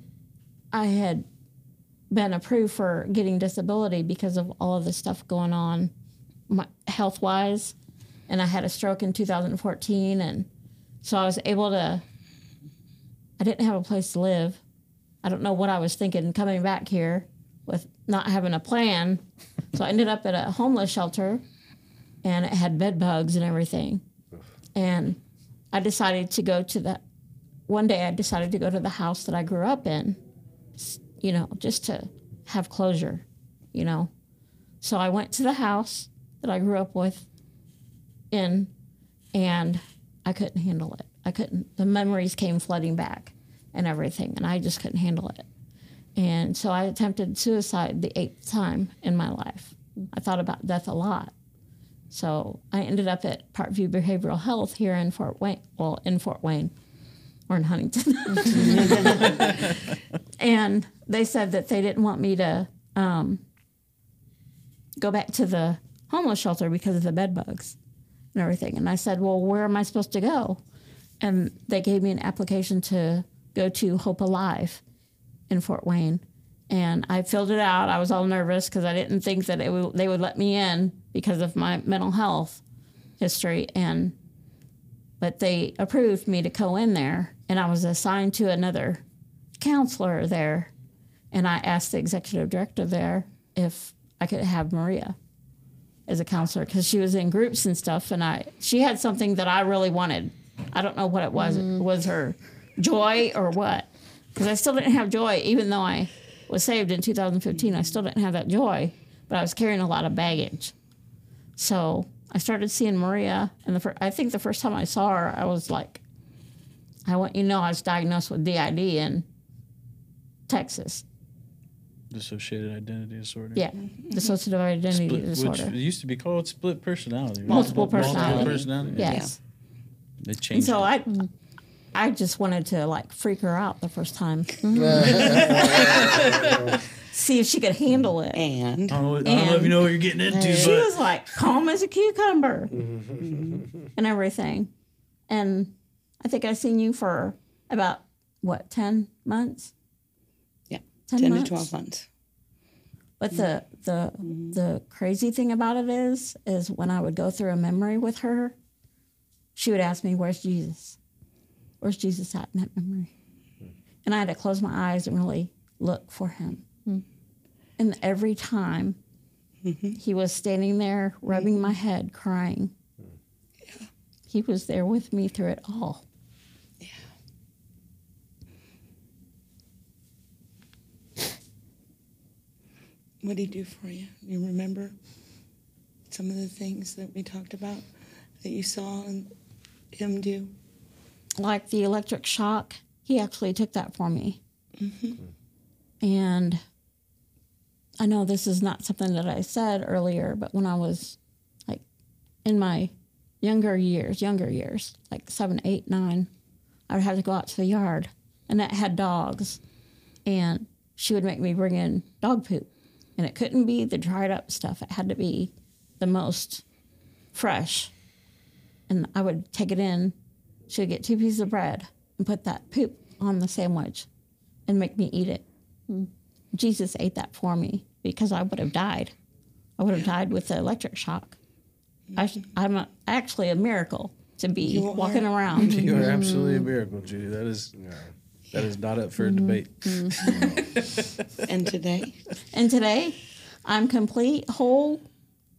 I had been approved for getting disability because of all of the stuff going on health wise. And I had a stroke in 2014. And so I was able to, I didn't have a place to live. I don't know what I was thinking coming back here with not having a plan. So I ended up at a homeless shelter and it had bed bugs and everything. And I decided to go to the, one day I decided to go to the house that I grew up in, you know, just to have closure, you know. So I went to the house that I grew up with in, and I couldn't handle it. I couldn't, the memories came flooding back and everything, and I just couldn't handle it. And so I attempted suicide the eighth time in my life. I thought about death a lot. So I ended up at Parkview Behavioral Health here in Fort Wayne, well, in Fort Wayne or in Huntington. and they said that they didn't want me to um, go back to the homeless shelter because of the bed bugs and everything. And I said, well, where am I supposed to go? And they gave me an application to go to Hope Alive in Fort Wayne. And I filled it out. I was all nervous because I didn't think that it would, they would let me in because of my mental health history. And but they approved me to go in there, and I was assigned to another counselor there. And I asked the executive director there if I could have Maria as a counselor because she was in groups and stuff, and I she had something that I really wanted. I don't know what it was. It was her joy or what? Because I still didn't have joy, even though I was saved in 2015. I still didn't have that joy, but I was carrying a lot of baggage. So I started seeing Maria, and the fir- I think the first time I saw her, I was like, I want you to know I was diagnosed with DID in Texas. Dissociated identity disorder. Yeah, dissociative identity Split, disorder. Which used to be called split personality. right? Multiple Multiple personality. personality. yes. They And changed. so it. I, I just wanted to like freak her out the first time. See if she could handle it. And I don't, know, I don't know if you know what you're getting into, She but was like calm as a cucumber mm-hmm. and everything. And I think I've seen you for about what, 10 months? yeah, 10 10 months? to 12 months. But the the mm-hmm. the crazy thing about it is is when I would go through a memory with her, she would ask me, "Where's Jesus? Where's Jesus at in that memory?" And I had to close my eyes and really look for him. And every time mm-hmm. he was standing there rubbing my mm-hmm. head, crying. He was there with me through it all. What did he do for you? You remember some of the things that we talked about that you saw him do? like the electric shock, he actually took that for me. Mm-hmm. And I know this is not something that I said earlier, but when I was like in my younger years, younger years, like seven, eight, nine, I would have to go out to the yard, and that had dogs, and she would make me bring in dog poop, and it couldn't be the dried up stuff; it had to be the most fresh. And I would take it in. She would get two pieces of bread and put that poop on the sandwich, and make me eat it. Hmm. Jesus ate that for me because I would have died. I would have died with the electric shock. I, I'm a, actually a miracle to be You are. walking around. you are absolutely a mm-hmm. miracle, Judy. That is that is not up for a mm-hmm. debate. Mm-hmm. And today? And today, I'm complete, whole,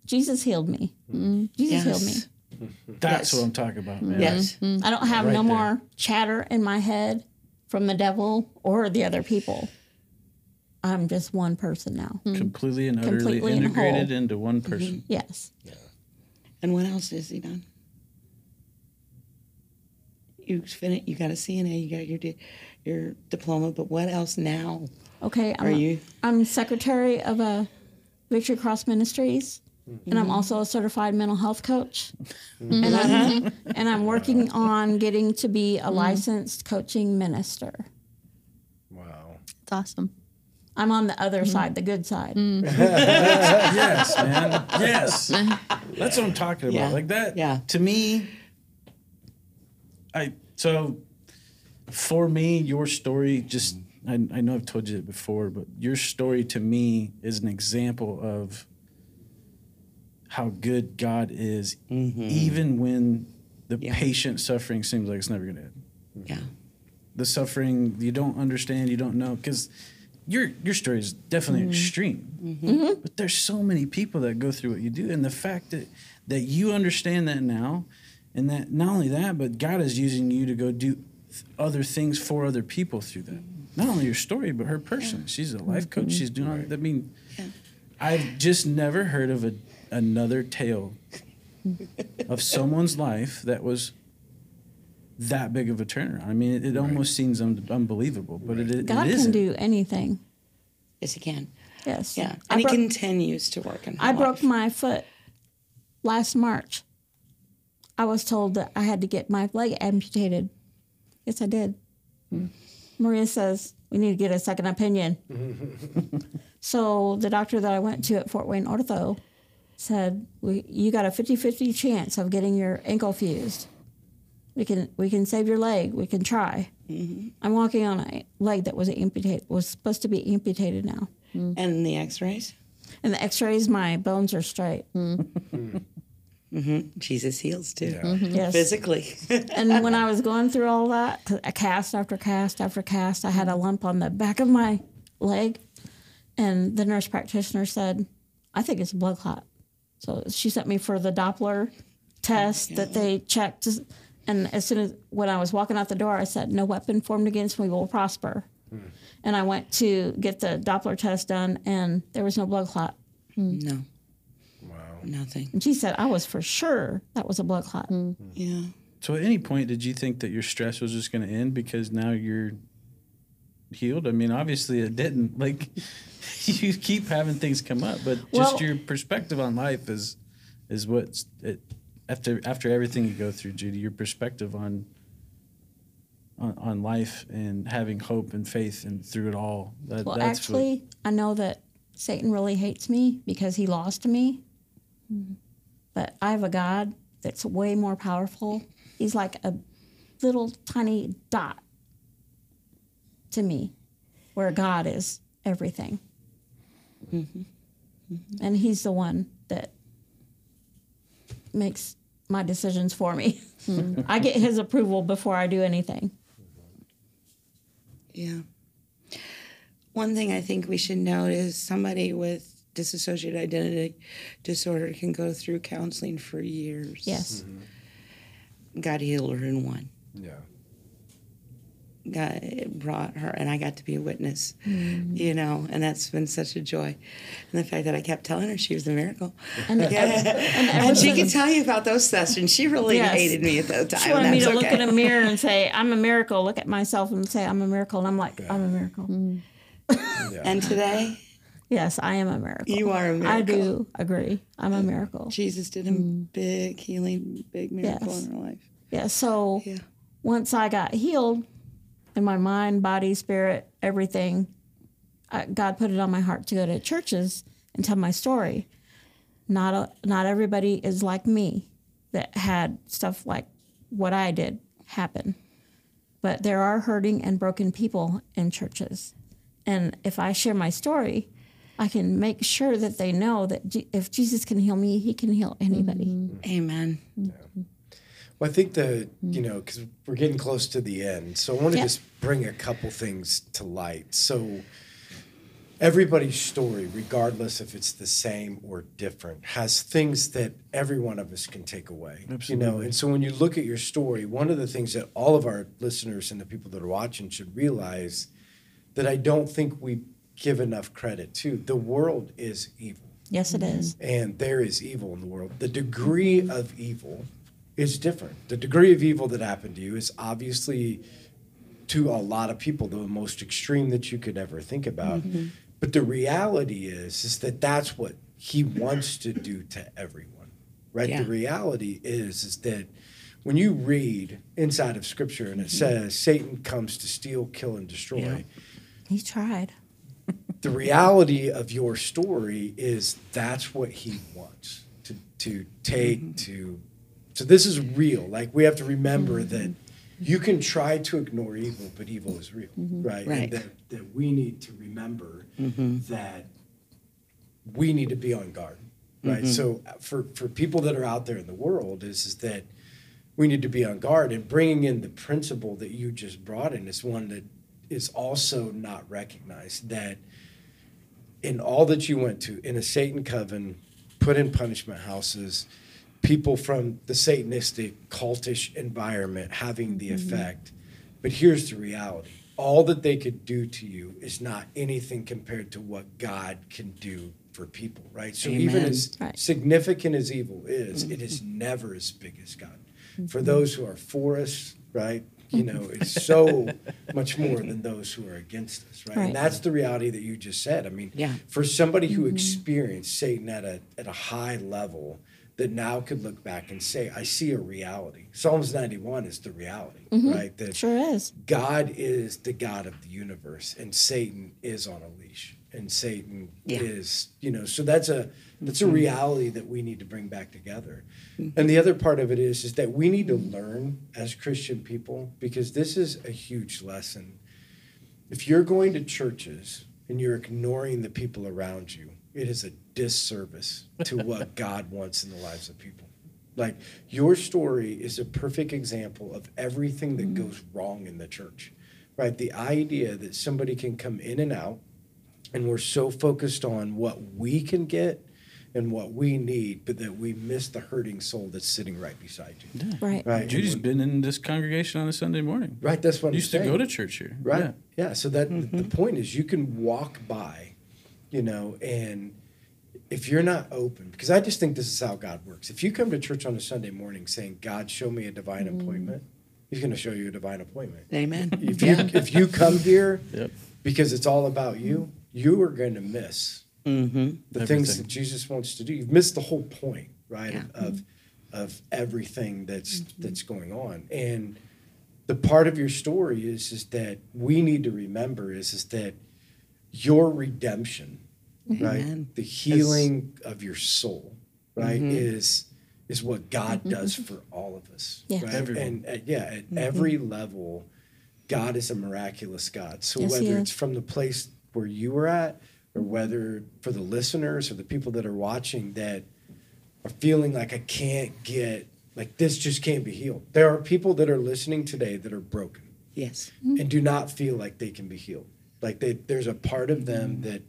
Jesus healed me. Jesus healed me. That's Yes. what I'm talking about, man. Yes. I don't have Right no there. more chatter in my head from the devil or the other people. I'm just one person now. Hmm. Completely and utterly Completely and integrated whole. into one person. Mm-hmm. Yes. Yeah. And what else has he done? You finished. You got a CNA. You got your di- your diploma. But what else now? Okay. I'm, Are you? I'm secretary of a Victory Cross Ministries, and I'm mm-hmm. also a certified mental health coach. Mm-hmm. And, I'm, uh-huh. and I'm working on getting to be a licensed coaching minister. Wow. It's awesome. I'm on the other mm-hmm. side, the good side. Mm. yes, man. Yes. That's what I'm talking about. Yeah. Like that. Yeah. To me, I so for me, your story just I, I know I've told you it before, but your story to me is an example of how good God is, mm-hmm. even when the Yeah. patient suffering seems like it's never gonna end. Yeah. The suffering you don't understand, you don't know, because your your story is definitely mm-hmm. extreme. Mm-hmm. Mm-hmm. But there's so many people that go through what you do, and the fact that that you understand that now, and that not only that, but God is using you to go do th- other things for other people through that. Not only your story, but her person. She's a life coach. She's doing. All, I mean, I've just never heard of a, another tale of someone's life that was that big of a turnaround. I mean, it, it almost seems un- unbelievable, but it, it, God it can isn't. do anything. Yes, he can. Yes. Yeah. I And he broke, continues to work in her I broke my foot last March. I was told that I had to get my leg amputated. Yes, I did. Hmm. Maria says we need to get a second opinion. so the doctor that I went to at Fort Wayne Ortho said, we, "You got a 50-50 chance of getting your ankle fused. We can we can save your leg. We can try." Mm-hmm. I'm walking on a leg that was amputated was supposed to be amputated now. Mm. And the X-rays. And the X-rays, my bones are straight. Mm. Hmm. Mm-hmm. Jesus heals too. Yeah. Mm-hmm. Yes. Physically. And when I was going through all that, a cast after cast after cast, I had a lump on the back of my leg. And the nurse practitioner said, I think it's a blood clot. So she sent me for the Doppler test that they checked. And as soon as when I was walking out the door, I said, No weapon formed against me will prosper. Hmm. And I went to get the Doppler test done, and there was no blood clot. Hmm. no. Wow. Nothing. And she said, I was for sure that was a blood clot. Hmm. Yeah. So, at any point, did you think that your stress was just going to end because now you're healed? I mean, obviously, it didn't. Like, you keep having things come up, but just Well- your perspective on life is is what's it. After after everything you go through, Judy, your perspective on on, on life and having hope and faith and through it all. That, Well, that's actually, I know that Satan really hates me because he lost me. Mm-hmm. But I have a God that's way more powerful. He's like a little tiny dot to me, where God is everything. Mm-hmm. Mm-hmm. And he's the one that makes my decisions for me. Hmm. I get his approval before I do anything. Yeah. One thing I think we should note is somebody with dissociative identity disorder can go through counseling for years. Yes. Mm-hmm. God healed her in one. Yeah. God brought her, and I got to be a witness, Mm-hmm. you know, and that's been such a joy. And the fact that I kept telling her she was a miracle. And, Yeah. and ever And she since- can tell you about those sessions. She really Yes. hated me at that time. She wanted me That's to look okay. in a mirror and say, I'm a miracle. Look at myself and say, I'm a miracle. And I'm like, I'm a miracle. Yeah. And today, Yes, I am a miracle. you are a miracle. I do agree. I'm a miracle. Jesus did a big healing, big miracle Yes. in her life. Yeah. So Yeah. once I got healed in my mind, body, spirit, everything, uh, God put it on my heart to go to churches and tell my story. Not a, not everybody is like me that had stuff like what I did happen. But there are hurting and broken people in churches. And if I share my story, I can make sure that they know that Je- if Jesus can heal me, he can heal anybody. Amen. Well, I think the you know because we're getting close to the end, so I want to Yep. just bring a couple things to light. So, everybody's story, regardless if it's the same or different, has things that every one of us can take away. Absolutely. You know, and so when you look at your story, one of the things that all of our listeners and the people that are watching should realize that I don't think we give enough credit to. The world is evil Yes, it is. and there is evil in the world. The degree of evil is different. The degree of evil that happened to you is obviously to a lot of people the most extreme that you could ever think about. Mm-hmm. But the reality is is that that's what he wants to do to everyone. Right? Yeah. The reality is is that when you read inside of scripture and it mm-hmm. says Satan comes to steal, kill and destroy, Yeah. He tried. the reality of your story is that's what he wants to to take mm-hmm. to so this is real. Like we have to remember mm-hmm. that you can try to ignore evil but evil is real right, Right. And that, that we need to remember mm-hmm. that we need to be on guard right? So uh, for for people that are out there in the world is is that we need to be on guard and bringing in the principle that you just brought in is one that is also not recognized that in all that you went to in a satan coven put in punishment houses people from the satanistic cultish environment having the mm-hmm. effect. But here's the reality. All that they could do to you is not anything compared to what god can do for people right? So even as Right. significant as evil is it is mm-hmm. never as big as god. For mm-hmm. those who are for us right you know it's so much more than those who are against us right, Right. and that's the reality that you just said. I mean Yeah. for somebody who experienced satan at a at a high level that now could look back and say i see a reality psalms 91 is the reality mm-hmm. right that Sure is. God is the God of the universe, and Satan is on a leash, and Satan Yeah. is, you know, so that's a that's a mm-hmm. reality that we need to bring back together. Mm-hmm. And the other part of it is is that we need to learn as Christian people because this is a huge lesson. If you're going to churches and you're ignoring the people around you, it is a disservice to what God wants in the lives of people. Like your story is a perfect example of everything that mm-hmm. goes wrong in the church, right? The idea that somebody can come in and out, and we're so focused on what we can get and what we need, but that we miss the hurting soul that's sitting right beside you, Right. right? Judy's And been in this congregation on a Sunday morning. right. That's what I'm Used to go to church here. Right. Yeah. Yeah. So that the, the point is you can walk by, you know, and if you're not open, because I just think this is how God works. If you come to church on a Sunday morning saying, God, show me a divine mm. appointment, He's going to show you a divine appointment. Amen. If you, if you come here Yep. because it's all about you, you are going to miss Mm-hmm. the things that Jesus wants to do. You've missed the whole point, right? Yeah. Of mm-hmm. of everything that's mm-hmm. that's going on. And the part of your story is is that we need to remember is is that your redemption, right? Amen. The healing of your soul, right, Mm-hmm. is is what God mm-hmm. does for all of us. Yeah. Right? Everyone. And yeah, at mm-hmm. every level, God is a miraculous God. So Yes, whether it's from the place where you were at, or whether for the listeners or the people that are watching that are feeling like I can't get like this just can't be healed. There are people that are listening today that are broken Yes. Mm-hmm. and do not feel like they can be healed. Like they, there's a part of them that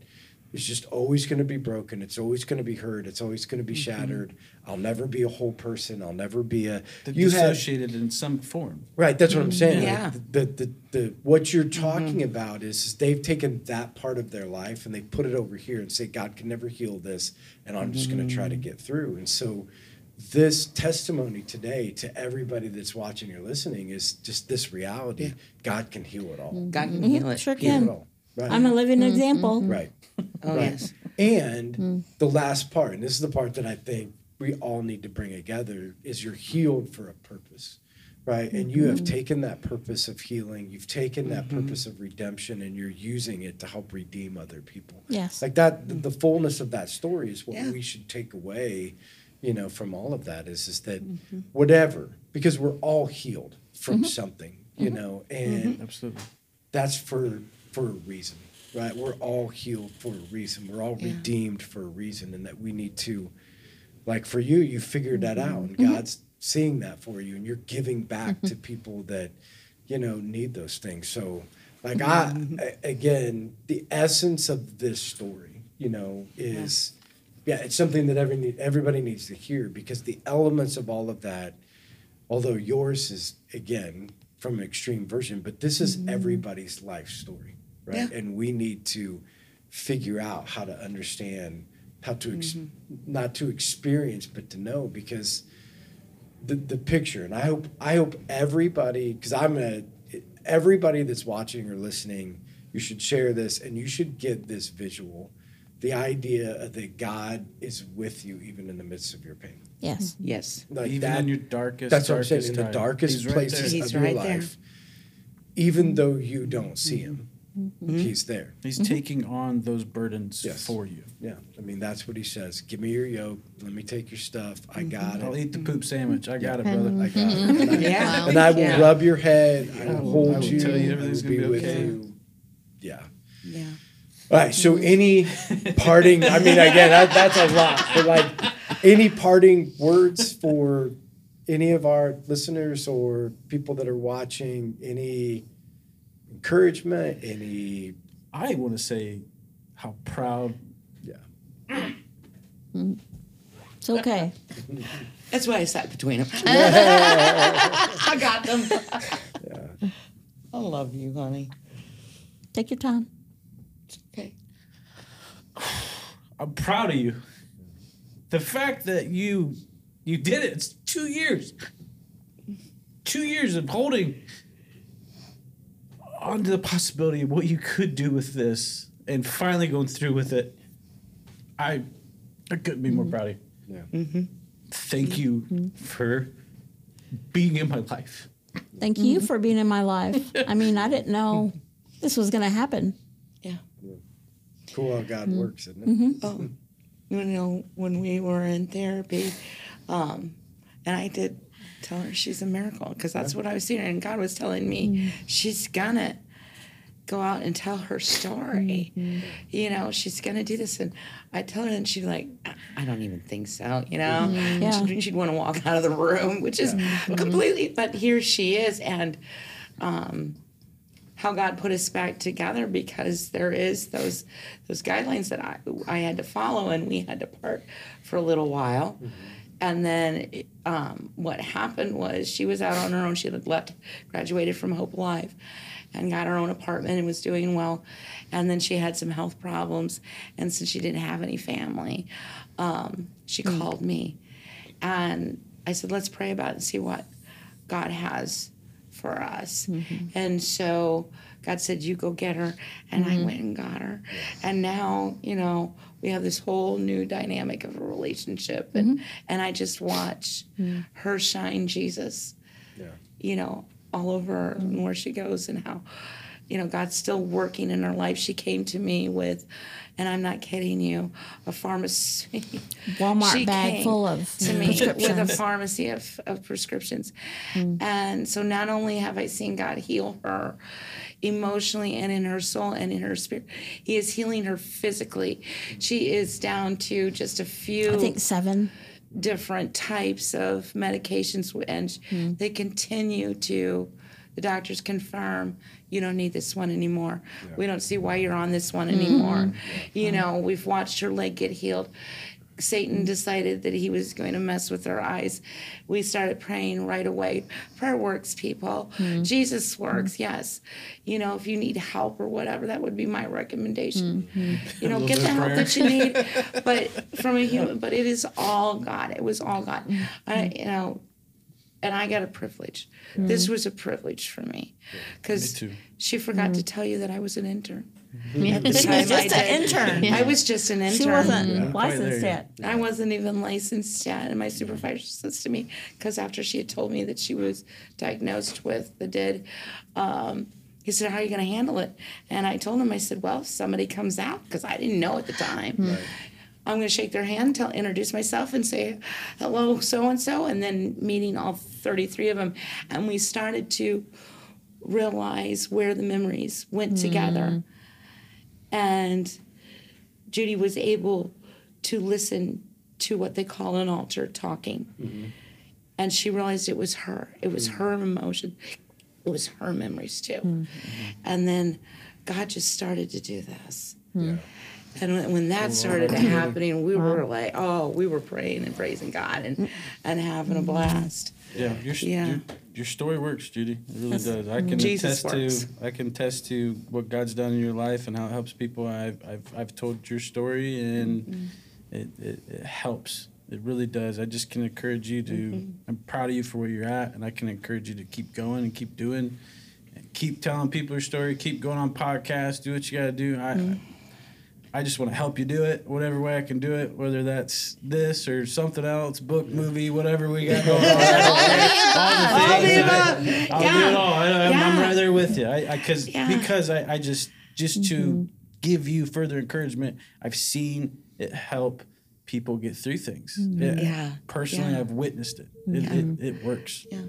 is just always going to be broken. It's always going to be hurt. It's always going to be mm-hmm. shattered. I'll never be a whole person. I'll never be a. They're You have dissociated in some form. Right, that's what I'm mm-hmm. saying. Like, Yeah. the, the, the, what you're mm-hmm. talking about is, is they've taken that part of their life and they put it over here and say, God can never heal this, and I'm just going to try to get through. And so, this testimony today to everybody that's watching or listening is just this reality: God can heal it all. God can heal it. Sure can. Heal it all. Right. I'm a living mm-hmm. example. Mm-hmm. right. Oh Right. yes. And mm. the last part, and this is the part that I think we all need to bring together, is you're healed for a purpose, right? And you have mm-hmm. taken that purpose of healing, you've taken that purpose of redemption, and you're using it to help redeem other people. Yes. Like that, the, the fullness of that story is what Yeah. we should take away, you know, from all of that is, is that whatever, because we're all healed from something, you know, and Absolutely. that's for for a reason, right? We're all healed for a reason. We're all Yeah. redeemed for a reason, and that we need to, like for you, you figured that out, Mm-hmm. and God's seeing that for you, and you're giving back to mm-hmm. people that, you know, need those things. So Like I, mm-hmm. again, the essence of this story, you know, is yeah, it's something that every everybody needs to hear because the elements of all of that, although yours is again from an extreme version, but this is everybody's life story, right? Yeah. And we need to figure out how to understand how to ex- mm-hmm. not to experience but to know because the the picture and I hope I hope everybody because I'm gonna everybody that's watching or listening you should share this and you should get this visual the idea that God is with you even in the midst of your pain Yes. Mm-hmm. Yes. like Even that in your darkest, that's what I'm saying darkest in the darkest He's right places. He's of your right there. life even though you don't see mm-hmm. him Mm-hmm. mm-hmm. he's there He's mm-hmm. taking on those burdens Yes. for you. yeah I mean that's what he says give me your yoke let me take your stuff I Mm-hmm. got I'll eat the poop mm-hmm. sandwich. I got it, brother. I got it and I, Yeah. and I will Yeah. rub your head I will I hold will you tell you I everything's will be gonna be with okay. you yeah Yeah. All right. So any parting? I mean, again, that, that's a lot. But like, any parting words for any of our listeners or people that are watching? Any encouragement? Any? I want to say how proud Yeah. It's okay. That's why I sat between them. I got them. Yeah. I love you, honey. Take your time. Okay. I'm proud of you. The fact that you you did it. It's two years. Two years of holding on to the possibility of what you could do with this and finally going through with it. I I couldn't be more mm-hmm. proud of you. Yeah. Mm-hmm. Thank you mm-hmm. for being in my life. Thank you for being in my life. I mean, I didn't know this was going to happen. Yeah. Cool how God works, isn't it? Oh, you know, when we were in therapy, um, and I did tell her she's a miracle because that's what I was seeing, and God was telling me mm. she's gonna go out and tell her story. Mm-hmm. You know, she's gonna do this, and I tell her, and she's like, "I- don't even think so. You know, mm-hmm. Yeah. she'd, she'd want to walk out of the room, which is mm-hmm. completely. But here she is, and. Um, how God put us back together because there is those those guidelines that I I had to follow and we had to part for a little while. And then um, what happened was she was out on her own. She had left, graduated from Hope Alive, and got her own apartment and was doing well. And then she had some health problems, and since she didn't have any family, um, she called me, and I said, "Let's pray about it and see what God has for us. And so God said, You go get her. And I went and got her. And now, you know, we have this whole new dynamic of a relationship. And, mm-hmm. and I just watch her shine Jesus, Yeah. you know, all over and where she goes and how. You know, God's still working in her life. She came to me with, and I'm not kidding you, a pharmacy. Walmart bag full of to me with a pharmacy of, of prescriptions. Hmm. And so not only have I seen God heal her emotionally and in her soul and in her spirit, He is healing her physically. She is down to just a few I think seven. different types of medications, and hmm. they continue to. The doctors confirm you don't need this one anymore. We don't see why you're on this one anymore. Mm-hmm. You know, we've watched her leg get healed. Satan decided that he was going to mess with her eyes. We started praying right away. Prayer works, people. Mm-hmm. Jesus works, mm-hmm. yes. You know, if you need help or whatever, that would be my recommendation. You know, get the of help prayer. that you need, but from a human. But it is all God. It was all God. I, you know, and I got a privilege. Mm-hmm. This was a privilege for me because Me too. she forgot to mm-hmm. tell you that I was an intern. Mm-hmm. She was I just an did. intern. I was just an intern. She wasn't Yeah, licensed yet. I wasn't even licensed yet, and my supervisor says to me, because after she had told me that she was diagnosed with the DID, um, he said, "How are you going to handle it?" And I told him, I said, "Well, if somebody comes out, because I didn't know at the time." I'm going to shake their hand, tell, introduce myself, and say, "Hello, so and so," and then meeting all 33 of them, and we started to realize where the memories went mm. together, and Judy was able to listen to what they call an alter talking. Mm-hmm. And she realized it was her. It was her emotion. it was her memories too. Mm-hmm. And then God just started to do this. Mm-hmm. Yeah. And when, when that started happening, we were like, oh, we were praying and praising God and, and having a blast. Yeah, your, Yeah. your your story works, Judy. It really does. I can Jesus attest works. to I can attest to what God's done in your life and how it helps people. I've I've, I've told your story and Mm-hmm. it, it, it helps. It really does. I just can encourage you to. Mm-hmm. I'm proud of you for where you're at, and I can encourage you to keep going and keep doing, and keep telling people your story. Keep going on podcasts. Do what you got to do. I. Mm-hmm. I just want to help you do it, whatever way I can do it, whether that's this or something else, book, movie, whatever we got going on. all the things. above. I, I'll do it all. I, I'm, Yeah. right there with you. I, I cause, Yeah. because I, I just just to give you further encouragement, I've seen it help people get through things. It- Yeah. Personally. I've witnessed it. It, it, it works. Yeah.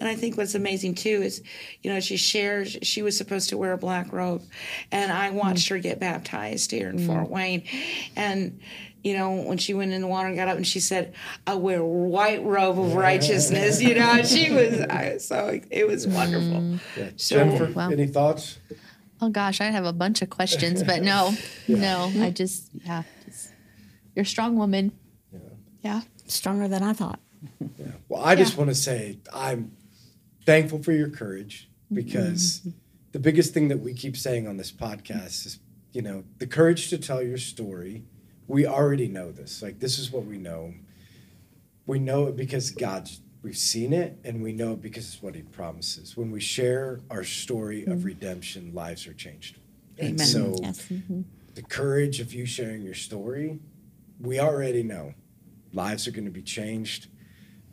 And I think what's amazing too is, you know, she shares, she was supposed to wear a black robe. And I watched mm. her get baptized here in mm. Fort Wayne. And, you know, when she went in the water and got up and she said, I wear a white robe of righteousness, you know, she was, I, so it was wonderful. Mm. Yeah. So- Jennifer, oh, Wow. any thoughts? Oh gosh, I have a bunch of questions, but no, no, I just yeah, just, you're a strong woman. Yeah. Stronger than I thought. Yeah. Well, I just want to say I'm thankful for your courage mm-hmm. because the biggest thing that we keep saying on this podcast is, you know, the courage to tell your story. We already know this. Like, this is what we know. We know it because God's, we've seen it, and we know it because it's what He promises. When we share our story of mm-hmm. redemption, lives are changed. And so, Yes. Mm-hmm. the courage of you sharing your story, we already know lives are going to be changed.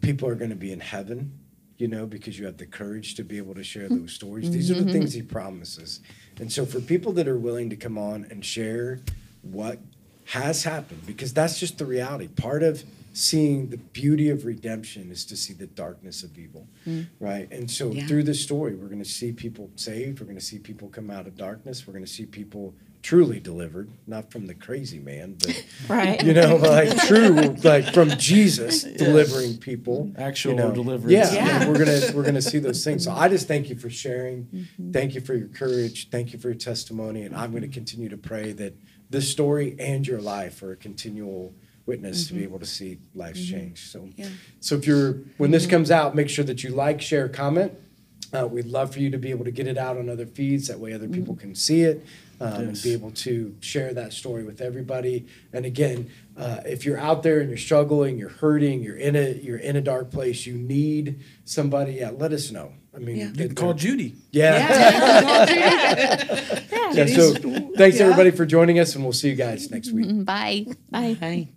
People are going to be in heaven, you know, because you have the courage to be able to share those stories. These are the mm-hmm. things he promises. And so, for people that are willing to come on and share what has happened, because that's just the reality. Part of seeing the beauty of redemption is to see the darkness of evil, mm. right? And so, Yeah. through this story, we're going to see people saved. We're going to see people come out of darkness. We're going to see people truly delivered, not from the crazy man, but Right. you know, like true, like from Jesus delivering people, Actual you know. deliverance. Yeah, Yeah. like, we're gonna we're gonna see those things. So I just thank you for sharing. Mm-hmm. Thank you for your courage. Thank you for your testimony, and I'm going to continue to pray that this story and your life are a continual witness to be mm-hmm. able to see lives mm-hmm. change. So, Yeah. so if you're when this comes out, make sure that you like, share, comment. Uh, we'd love for you to be able to get it out on other feeds. That way, other people can see it um, and be able to share that story with everybody. And again, uh, if you're out there and you're struggling, you're hurting, you're in a you're in a dark place, you need somebody. Yeah, let us know. I mean, Yeah. You can call Judy. yeah. yeah. So, thanks everybody for joining us, and we'll see you guys next week. Bye. Bye. Hey.